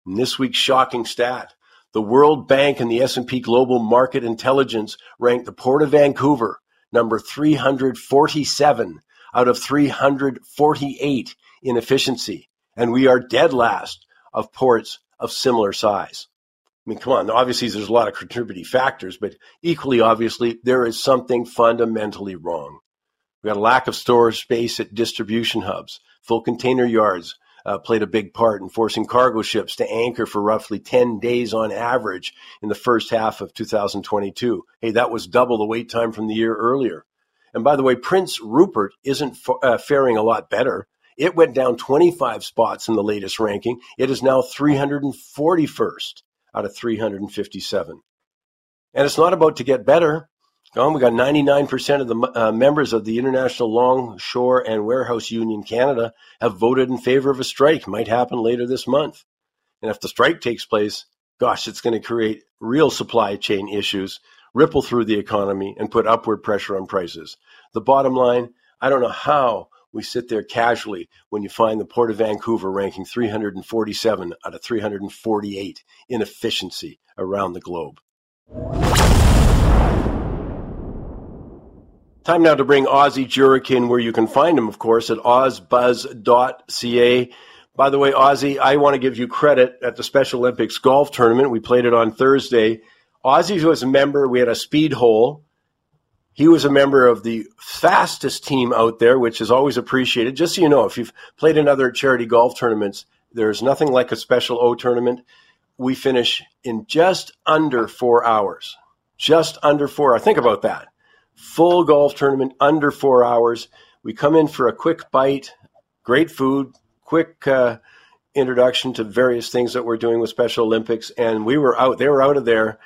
In this week's shocking stat, the World Bank and the S&P Global Market Intelligence ranked the Port of Vancouver number 347 out of 348 in efficiency, and we are dead last of ports of similar size. I mean, come on, obviously there's a lot of contributing factors, but equally obviously there is something fundamentally wrong. We got a lack of storage space at distribution hubs, full container yards, uh, played a big part in forcing cargo ships to anchor for roughly 10 days on average in the first half of 2022. Hey, that was double the wait time from the year earlier. And by the way, Prince Rupert isn't uh, faring a lot better. It went down 25 spots in the latest ranking. It is now 341st out of 357. And it's not about to get better. Oh, we got 99% of the uh, members of the International Longshore and Warehouse Union Canada have voted in favor of a strike. Might happen later this month. And if the strike takes place, gosh, it's going to create real supply chain issues, ripple through the economy, and put upward pressure on prices. The bottom line I don't know how we sit there casually when you find the Port of Vancouver ranking 347 out of 348 in efficiency around the globe. Time now to bring Ozzie Jurock in, where you can find him, of course, at ozbuzz.ca. By the way, Ozzie, I want to give you credit at the Special Olympics golf tournament. We played it on Thursday. Ozzie was a member. We had a speed hole. He was a member of the fastest team out there, which is always appreciated. Just so you know, if you've played in other charity golf tournaments, there's nothing like a Special O tournament. We finish in just under four hours. Just under four. I think about that full golf tournament under four hours. We come in for a quick bite, great food, quick uh, introduction to various things that we're doing with Special Olympics, and we were out. They were out of there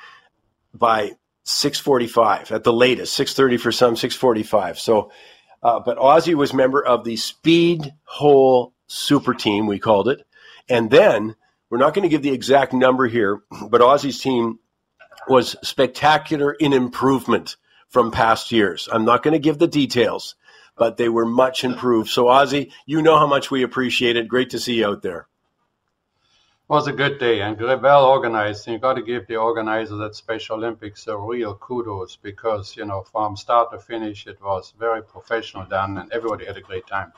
by 6:45 at the latest, 6:30 for some, 6:45. So, uh, but Ozzie was member of the Speed Hole Super Team, we called it, and then we're not going to give the exact number here, but Ozzie's team was spectacular in improvement from past years. I'm not going to give the details, but they were much improved. So, Ozzie, you know how much we appreciate it. Great to see you out there. It was a good day and well organized. And you got to give the organizers at Special Olympics a real kudos because, you know, from start to finish, it was very professional done and everybody had a great time.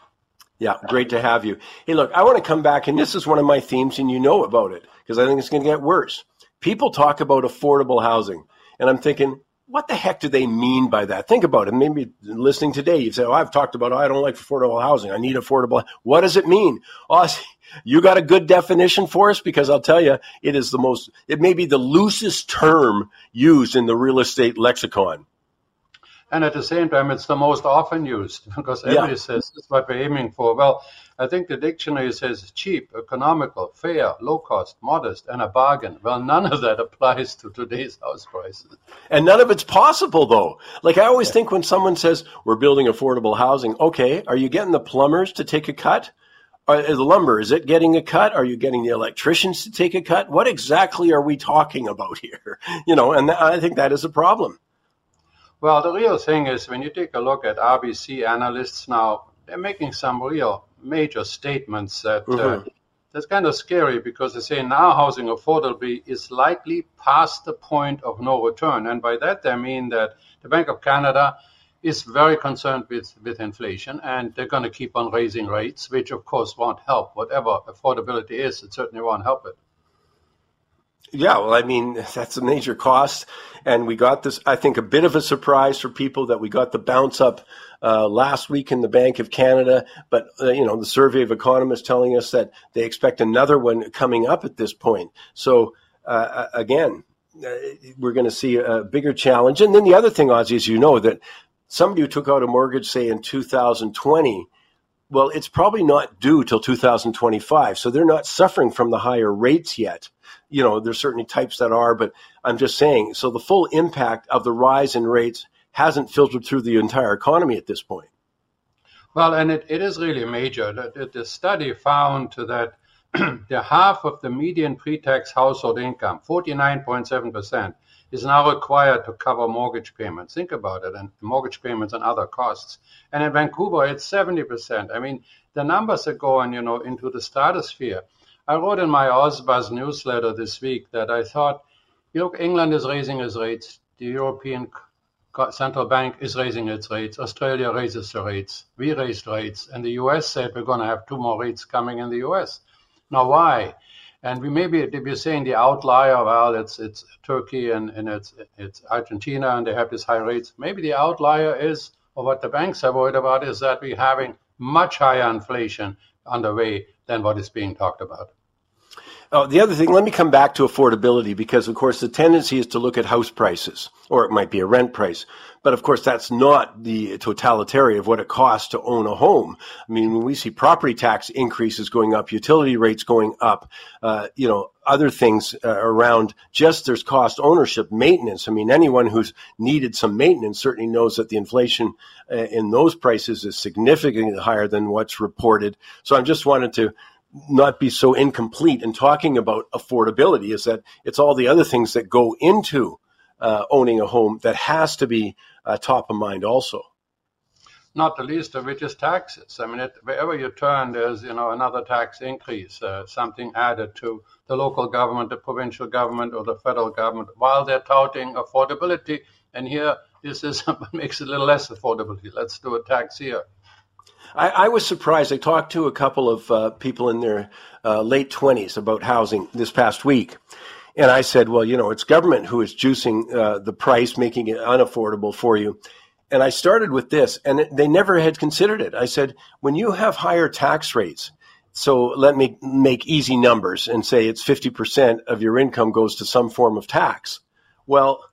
Yeah, great to have you. Hey, look, I want to come back, and this is one of my themes, and you know about it because I think it's going to get worse. People talk about affordable housing, and I'm thinking, what the heck do they mean by that? Think about it. Maybe listening today, you say, "Oh, I've talked about oh, I don't like affordable housing. I need affordable." What does it mean? Oh, [laughs] you got a good definition for us? Because I'll tell you, it is the most. It may be the loosest term used in the real estate lexicon. And at the same time, it's the most often used [laughs] because everybody yeah. says that's what we're aiming for. Well, I think the dictionary says cheap, economical, fair, low cost, modest, and a bargain. Well, none of that [laughs] applies to today's house prices. And none of it's possible, though. Like I always yeah. think when someone says we're building affordable housing, okay, are you getting the plumbers to take a cut? Are, the lumber, is it getting a cut? Are you getting the electricians to take a cut? What exactly are we talking about [laughs] here? You know, and th- I think that is a problem. Well, the real thing is when you take a look at RBC analysts now, they're making some real major statements that uh, mm-hmm. uh, that's kind of scary because they say now housing affordability is likely past the point of no return. And by that, they mean that the Bank of Canada is very concerned with, with inflation and they're going to keep on raising rates, which of course won't help. Whatever affordability is, it certainly won't help it. Yeah, well, I mean, [laughs] that's a major cost. And we got this, I think, a bit of a surprise for people that we got the bounce up uh, last week in the Bank of Canada. But, uh, you know, the survey of economists telling us that they expect another one coming up at this point. So, uh, again, uh, we're going to see a bigger challenge. And then the other thing, Ozzie, is you know that somebody who took out a mortgage, say in 2020, well, it's probably not due till 2025. So they're not suffering from the higher rates yet. You know, there's certainly types that are, but I'm just saying. So the full impact of the rise in rates hasn't filtered through the entire economy at this point. Well, and it, it is really major. The, the study found that [clears throat] the half of the median pre-tax household income, 49.7%, is now required to cover mortgage payments. Think about it, and mortgage payments and other costs. And in Vancouver, it's 70%. I mean, the numbers are going, you know, into the stratosphere. I wrote in my Ozbuzz newsletter this week that I thought, you look, England is raising its rates. The European Central Bank is raising its rates. Australia raises the rates. We raised rates. And the US said we're going to have two more rates coming in the US. Now, why? And we maybe be saying the outlier, well, it's it's Turkey and, and it's it's Argentina and they have these high rates. Maybe the outlier is, or what the banks are worried about, is that we're having much higher inflation underway than what is being talked about. Oh, the other thing, let me come back to affordability because, of course, the tendency is to look at house prices, or it might be a rent price. But of course, that's not the totality of what it costs to own a home. I mean, when we see property tax increases going up, utility rates going up, uh, you know, other things uh, around just there's cost ownership, maintenance. I mean, anyone who's needed some maintenance certainly knows that the inflation uh, in those prices is significantly higher than what's reported. So I just wanted to not be so incomplete in talking about affordability is that it's all the other things that go into uh, owning a home that has to be uh, top of mind also. Not the least of which is taxes. I mean, it, wherever you turn, there's you know another tax increase, uh, something added to the local government, the provincial government, or the federal government, while they're touting affordability. And here, this is what [laughs] makes it a little less affordability. Let's do a tax here. I, I, was surprised. I talked to a couple of uh, people in their uh, late 20s about housing this past week. And I said, well, you know, it's government who is juicing uh, the price, making it unaffordable for you. And I started with this, and they never had considered it. I said, when you have higher tax rates, so let me make easy numbers and say it's 50% of your income goes to some form of tax. Well,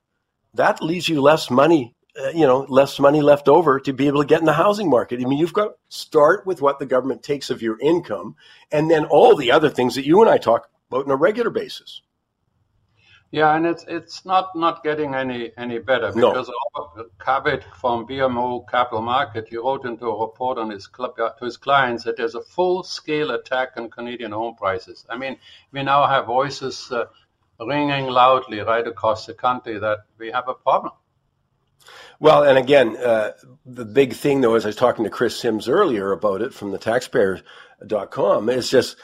that leaves you less money uh, you know, less money left over to be able to get in the housing market. I mean, you've got to start with what the government takes of your income and then all the other things that you and I talk about on a regular basis. Yeah, and it's it's not not getting any any better because no. Robert from BMO Capital Market, he wrote into a report on his club, to his clients that there's a full scale attack on Canadian home prices. I mean, we now have voices uh, ringing loudly right across the country that we have a problem. Well, and again, uh, the big thing though, as I was talking to Kris Sims earlier about it from the taxpayer.com, is just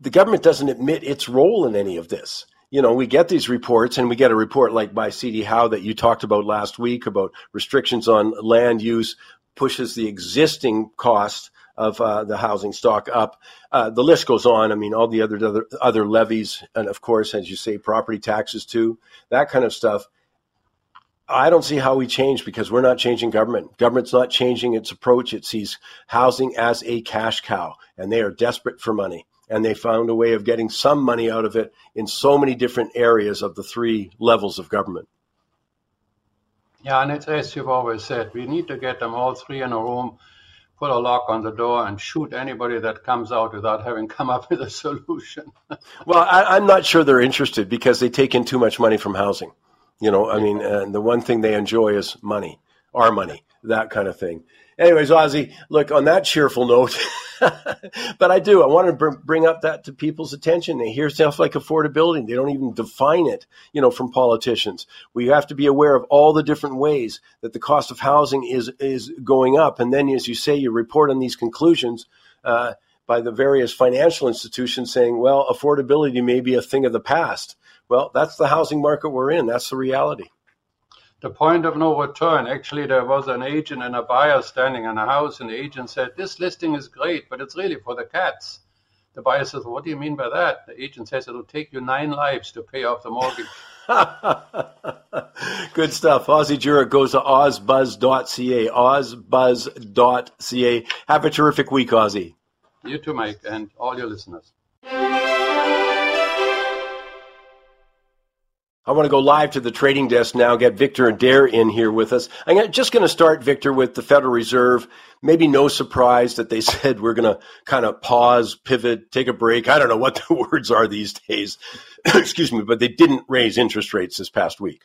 the government doesn't admit its role in any of this. You know, we get these reports and we get a report like by CD Howe that you talked about last week about restrictions on land use pushes the existing cost of uh, the housing stock up. Uh, the list goes on. I mean, all the other, other other levies, and of course, as you say, property taxes too, that kind of stuff I don't see how we change because we're not changing government. Government's not changing its approach. It sees housing as a cash cow, and they are desperate for money. And they found a way of getting some money out of it in so many different areas of the three levels of government. Yeah, and it's as you've always said, we need to get them all three in a room, put a lock on the door, and shoot anybody that comes out without having come up with a [laughs] solution. well, I, I'm not sure they're interested because they take in too much money from housing. You know, I mean, and the one thing they enjoy is money, our money, that kind of thing. Anyways, Ozzie, look, on that cheerful note, [laughs] but I do, I want to br- bring up that to people's attention. They hear stuff like affordability. They don't even define it, you know, from politicians. We have to be aware of all the different ways that the cost of housing is, is going up. And then, as you say, you report on these conclusions. Uh, by the various financial institutions saying, well, affordability may be a thing of the past. Well, that's the housing market we're in. That's the reality. The point of no return. Actually, there was an agent and a buyer standing in a house, and the agent said, This listing is great, but it's really for the cats. The buyer says, What do you mean by that? The agent says, It'll take you nine lives to pay off the mortgage. [laughs] Good stuff. Ozzie Jurock goes to ozbuzz.ca. Ozbuzz.ca. Have a terrific week, Ozzie. You too, Mike, and all your listeners. I want to go live to the trading desk now, get Victor and Adair in here with us. I'm just going to start, Victor, with the Federal Reserve. Maybe no surprise that they [laughs] said we're going to kind of pause, pivot, take a break. I don't know what the [laughs] words are these days. [coughs] Excuse me, but they didn't raise interest rates this past week.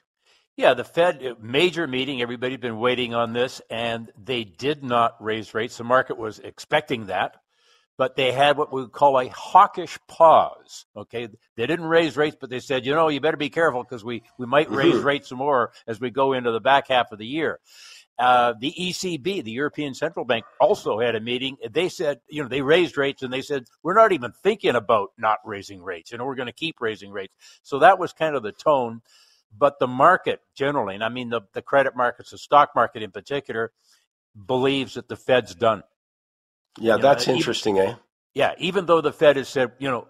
Yeah, the Fed uh, major meeting. Everybody's been waiting on this, and they did not raise rates. The market was expecting that but they had what we would call a hawkish pause. Okay, they didn't raise rates, but they said, you know, you better be careful because we we might raise mm-hmm. rates some more as we go into the back half of the year. Uh, the ECB, the European Central Bank, also had a meeting. They said, you know, they raised rates and they said, we're not even thinking about not raising rates. and we're going to keep raising rates. So that was kind of the tone. But the market generally, and I mean the, the credit markets, the stock market in particular, believes that the Fed's done. Yeah, you that's know, interesting, even, eh? Yeah, even though the Fed has said, you know,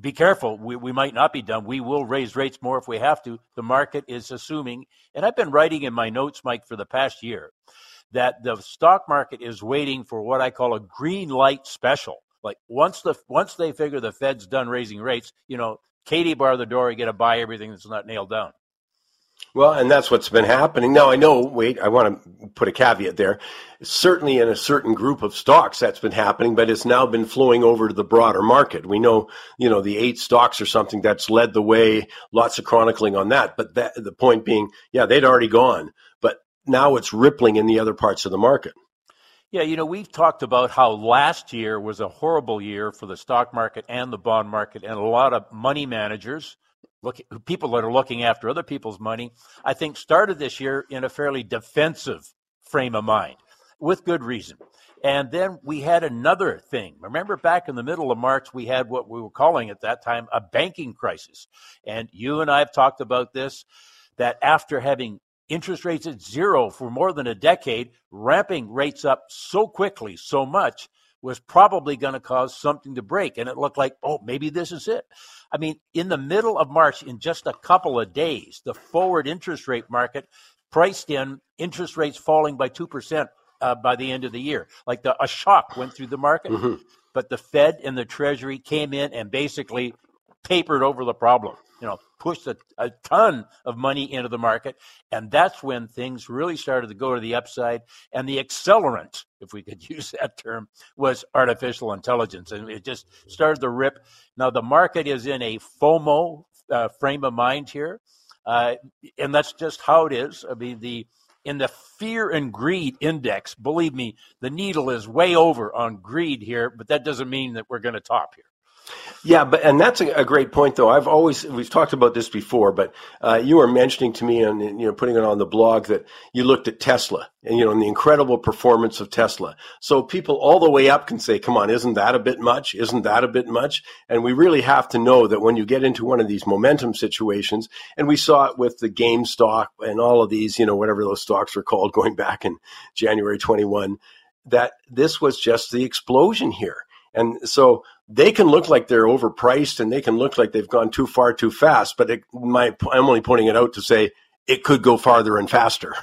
be careful, we, we might not be done. We will raise rates more if we have to. The market is assuming, and I've been writing in my notes, Mike, for the past year, that the stock market is waiting for what I call a green light special. Like once the once they figure the Fed's done raising rates, you know, Katie bar the door, you get to buy everything that's not nailed down. Well, and that's what's been happening. Now, I know, wait, I want to put a caveat there. Certainly in a certain group of stocks that's been happening, but it's now been flowing over to the broader market. We know, you know, the eight stocks or something that's led the way, lots of chronicling on that. But that, the point being, yeah, they'd already gone, but now it's rippling in the other parts of the market. Yeah, you know, we've talked about how last year was a horrible year for the stock market and the bond market, and a lot of money managers people that are looking after other people's money, I think started this year in a fairly defensive frame of mind with good reason. And then we had another thing. Remember back in the middle of March, we had what we were calling at that time a banking crisis. And you and I have talked about this that after having interest rates at zero for more than a decade, ramping rates up so quickly, so much, was probably going to cause something to break. And it looked like, oh, maybe this is it. I mean, in the middle of March, in just a couple of days, the forward interest rate market priced in interest rates falling by 2% uh, by the end of the year. Like the, a shock went through the market. Mm-hmm. But the Fed and the Treasury came in and basically papered over the problem you know, pushed a, a ton of money into the market. And that's when things really started to go to the upside. And the accelerant, if we could [laughs] use that term, was artificial intelligence. And it just started to rip. Now, the market is in a FOMO uh, frame of mind here. Uh, and that's just how it is. I mean, the in the fear and greed index, believe me, the needle is way over on greed here, but that doesn't mean that we're going to top here. Yeah, but and that's a, a, great point, though. I've always we've talked about this before, but uh, you were mentioning to me and you know putting it on the blog that you looked at Tesla and you know and the incredible performance of Tesla. So people all the way up can say, "Come on, isn't that a bit much? Isn't that a bit much?" And we really have to know that when you get into one of these momentum situations, and we saw it with the GameStop and all of these, you know, whatever those stocks were called [laughs] going back in January 21, that this was just the explosion here. And so they can look like they're overpriced and they can look like they've gone too far too fast. But it, my, I'm only pointing it out to say it could go farther and faster.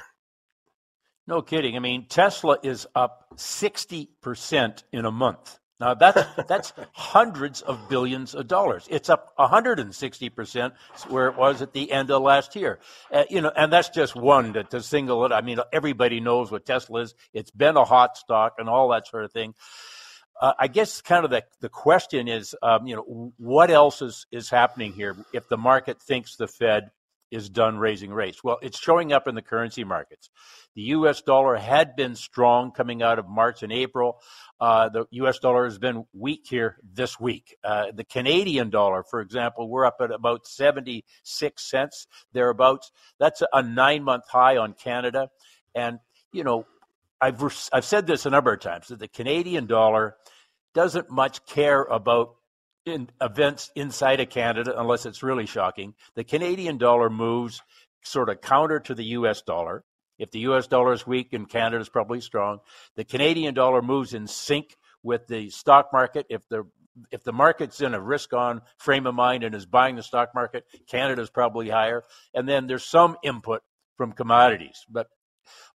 No kidding. I mean, Tesla is up 60% in a month. Now that's [laughs] that's hundreds of billions of dollars. It's up 160 percent where it was at the end of last year. Uh, you know, and that's just one to, to single it. I mean, everybody knows what Tesla is. It's been a hot stock and all that sort of thing. Uh, I guess kind of the, the question is, um, you know, what else is, is happening here if the market thinks the Fed is done raising rates? Well, it's showing up in the currency markets. The U.S. dollar had been strong coming out of March and April. Uh, the U.S. dollar has been weak here this week. Uh, the Canadian dollar, for example, we're up at about 76 cents thereabouts. That's a nine month high on Canada. And, you know, I've I've said this a number of times that the Canadian dollar doesn't much care about in events inside of Canada unless it's really shocking. The Canadian dollar moves sort of counter to the US dollar. If the US dollar is weak and Canada is probably strong, the Canadian dollar moves in sync with the stock market. If the if the market's in a risk on frame of mind and is buying the stock market, Canada is probably higher. And then there's some input from commodities, but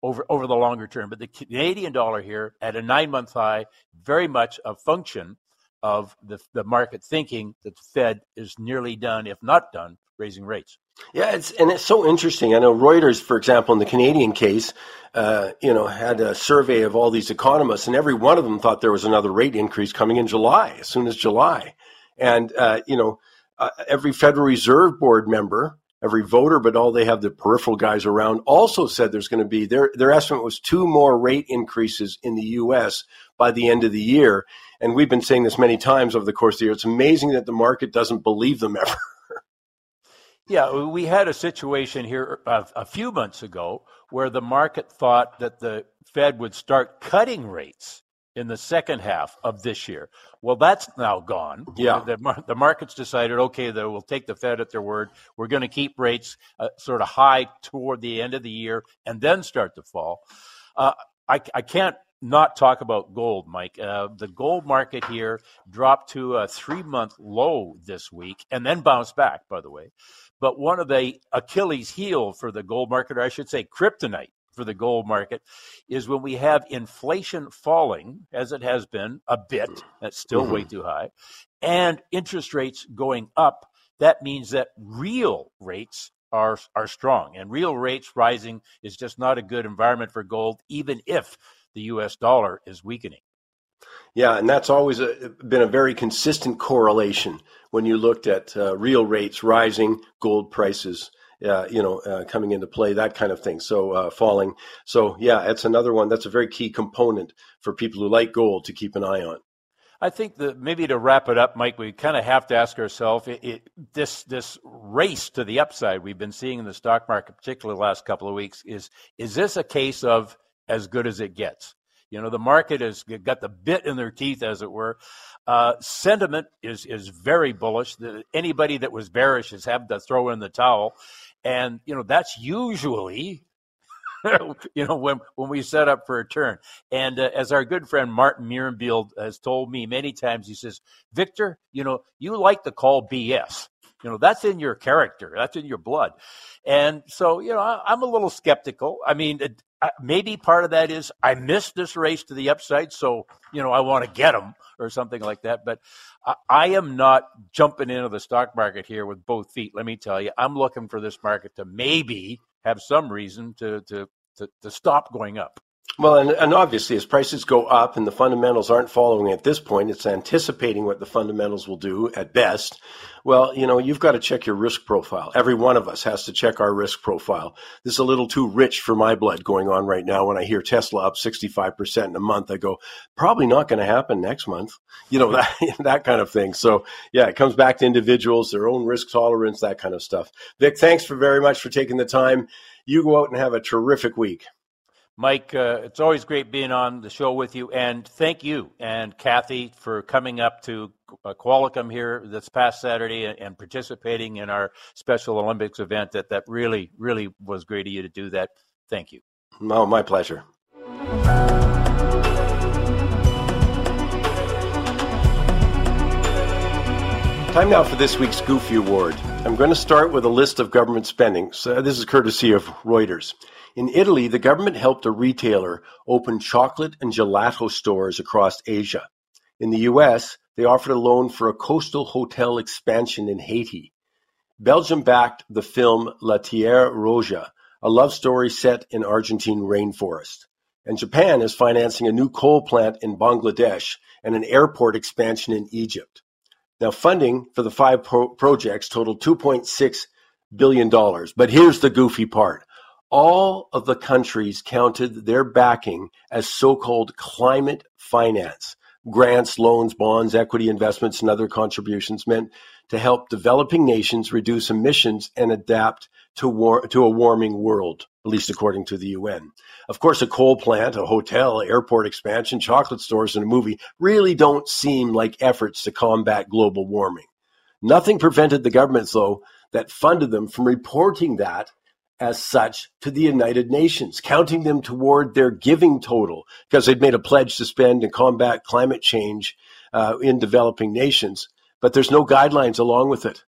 over over the longer term. But the Canadian dollar here at a nine month high, very much a function of the, the market thinking that the Fed is nearly done, if not done, raising rates. Yeah, it's and it's so interesting. I know Reuters, for example, in the Canadian case, uh, you know, had a survey of all these economists, and every one of them thought there was another rate increase coming in July, as soon as July. And uh, you know, uh, every Federal Reserve Board member, every voter, but all they have the peripheral guys around, also said there's going to be their their estimate was two more rate increases in the U.S. by the end of the year. And we've been saying this many times over the course of the year. It's amazing that the market doesn't believe them [laughs] ever. Yeah, we had a situation here a, a, few months ago where the market thought that the Fed would start cutting rates in the second half of this year. Well, that's now gone. Yeah. The, the market's decided, okay, that we'll take the Fed at their word. We're going to keep rates uh, sort of high toward the end of the year and then start to fall. Uh, I, I can't not talk about gold, Mike. Uh, the gold market here dropped to a three month low this week and then bounced back, by the way. But one of the Achilles heel for the gold market, or I should say kryptonite for the gold market, is when we have inflation falling, as it has been a bit, that's still mm-hmm. way too high, and interest rates going up. That means that real rates are are strong, and real rates rising is just not a good environment for gold, even if the U.S. dollar is weakening. Yeah, and that's always a, been a very consistent correlation when you looked at uh, real rates rising, gold prices, uh, you know, uh, coming into play, that kind of thing. So uh, falling. So yeah, it's another one. That's a very key component for people who like gold to keep an eye on. I think that maybe to wrap it up, Mike, we kind of have to ask ourselves it, it, this this race to the upside we've been seeing in the stock market, particularly the last couple of weeks, is is this a case of as good as it gets? You know, the market has got the bit in their teeth, as it were. Uh, sentiment is is very bullish. The, anybody that was bearish has had to throw in the towel, and you know that's usually. [laughs] you know when when we set up for a turn, and uh, as our good friend Martin Mierenbield has told me many times, he says, "Victor, you know you like to call BS. You know that's in your character, that's in your blood." And so, you know, I, am a little skeptical. I mean, it, maybe part of that is I missed this race to the upside, so you know I want to get them or something like that. But I, I am not jumping into the stock market here with both feet. Let me tell you, I'm looking for this market to maybe have some reason to to to, to stop going up. Well, and, and obviously, as prices go up and the fundamentals aren't following at this point, it's anticipating what the fundamentals will do at best. Well, you know, you've got to check your risk profile. Every one of us has to check our risk profile. This is a little too rich for my blood going on right now. When I hear Tesla up 65% in a month, I go, probably not going to happen next month. You know, [laughs] that, that kind of thing. So yeah, it comes back to individuals, their own risk tolerance, that kind of stuff. Vic, thanks for very much for taking the time. You go out and have a terrific week. Mike, uh, it's always great being on the show with you, and thank you and Kathy for coming up to uh, Qualicum here this past Saturday and, participating in our Special Olympics event. That that really, really was great of you to do that. Thank you. Oh, my pleasure. Time now for this week's Goofy Award. I'm going to start with a list of government spending. So uh, this is courtesy of Reuters. In Italy, the government helped a retailer open chocolate and gelato stores across Asia. In the US, they offered a loan for a coastal hotel expansion in Haiti. Belgium backed the film La Terre Rouge, a love story set in Argentine rainforest. And Japan is financing a new coal plant in Bangladesh and an airport expansion in Egypt. Now, funding for the five pro- projects totaled $2.6 billion. But here's the goofy part all of the countries counted their backing as so-called climate finance. Grants, loans, bonds, equity investments, and other contributions meant to help developing nations reduce emissions and adapt to, war- to a warming world, at least according to the UN. Of course, a coal plant, a hotel, airport expansion, chocolate stores, and a movie really don't seem like efforts to combat global warming. Nothing prevented the governments, though, that funded them from reporting that as such to the United Nations, counting them toward their giving total because they'd made a pledge to spend and combat climate change uh, in developing nations. But there's no guidelines along with it.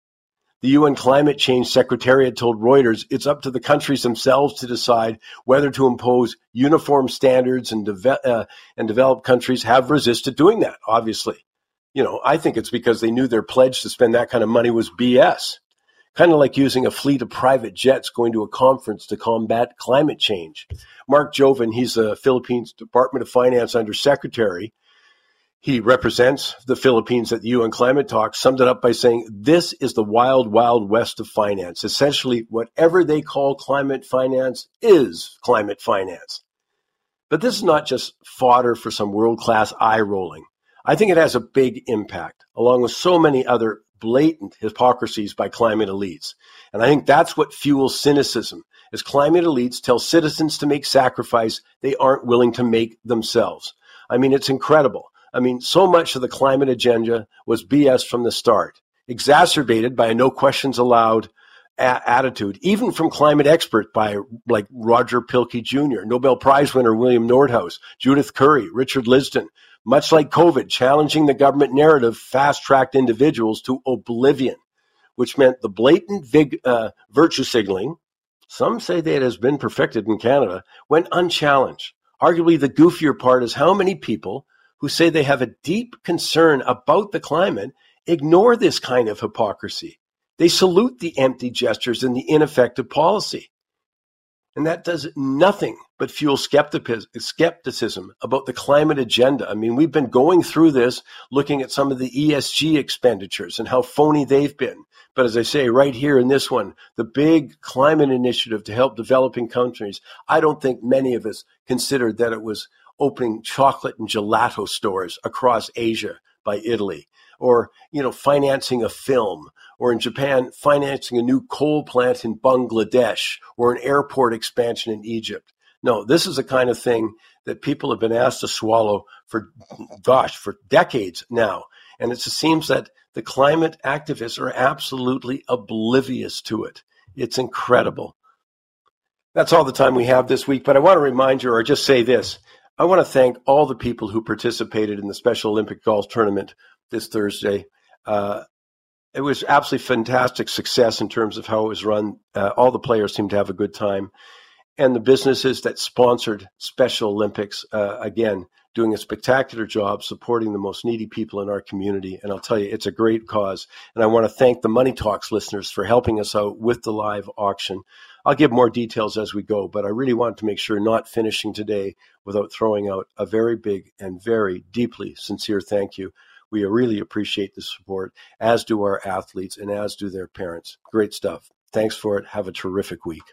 The UN Climate Change Secretariat told Reuters it's up to the countries themselves to decide whether to impose uniform standards, and, de- uh, and developed countries have resisted doing that, obviously. You know, I think it's because they knew their pledge to spend that kind of money was BS. Kind of like using a fleet of private jets going to a conference to combat climate change. Mark Joven, he's the Philippines Department of Finance Undersecretary. He represents the Philippines at the UN climate talk, summed it up by saying, This is the wild, wild west of finance. Essentially, whatever they call climate finance is climate finance. But this is not just fodder for some world class eye rolling. I think it has a big impact, along with so many other blatant hypocrisies by climate elites. And I think that's what fuels cynicism, as climate elites tell citizens to make sacrifice they aren't willing to make themselves. I mean, it's incredible. I mean, so much of the climate agenda was BS from the start, exacerbated by a no questions allowed a- attitude, even from climate experts by like Roger Pielke Jr., Nobel Prize winner William Nordhaus, Judith Curry, Richard Lindzen, much like COVID, challenging the government narrative fast tracked individuals to oblivion, which meant the blatant vig, uh, virtue signaling, some say that it has been perfected in Canada, went unchallenged. Arguably, the goofier part is how many people who say they have a deep concern about the climate ignore this kind of hypocrisy. They salute the empty gestures and the ineffective policy. And that does nothing but fuel skepticism about the climate agenda. I mean, we've been going through this looking at some of the ESG expenditures and how phony they've been. But as I say, right here in this one, the big climate initiative to help developing countries, I don't think many of us considered that it was opening chocolate and gelato stores across Asia by Italy or, you know, financing a film or in Japan, financing a new coal plant in Bangladesh or an airport expansion in Egypt. No, this is the kind of thing that people have been asked to swallow for, gosh, for decades now. And it seems that the climate activists are absolutely oblivious to it. It's incredible. That's all the time we have this week, but I want to remind you or just say this. I want to thank all the people who participated in the Special Olympic Golf Tournament this Thursday. Uh, it was absolutely fantastic success in terms of how it was run. Uh, all the players seemed to have a good time. And the businesses that sponsored Special Olympics, uh, again, doing a spectacular job supporting the most needy people in our community. And I'll tell you, it's a great cause. And I want to thank the Money Talks listeners for helping us out with the live auction. I'll give more details as we go, but I really want to make sure not finishing today without throwing out a very big and very deeply sincere thank you we really appreciate the support, as do our athletes and as do their parents. Great stuff. Thanks for it. Have a terrific week.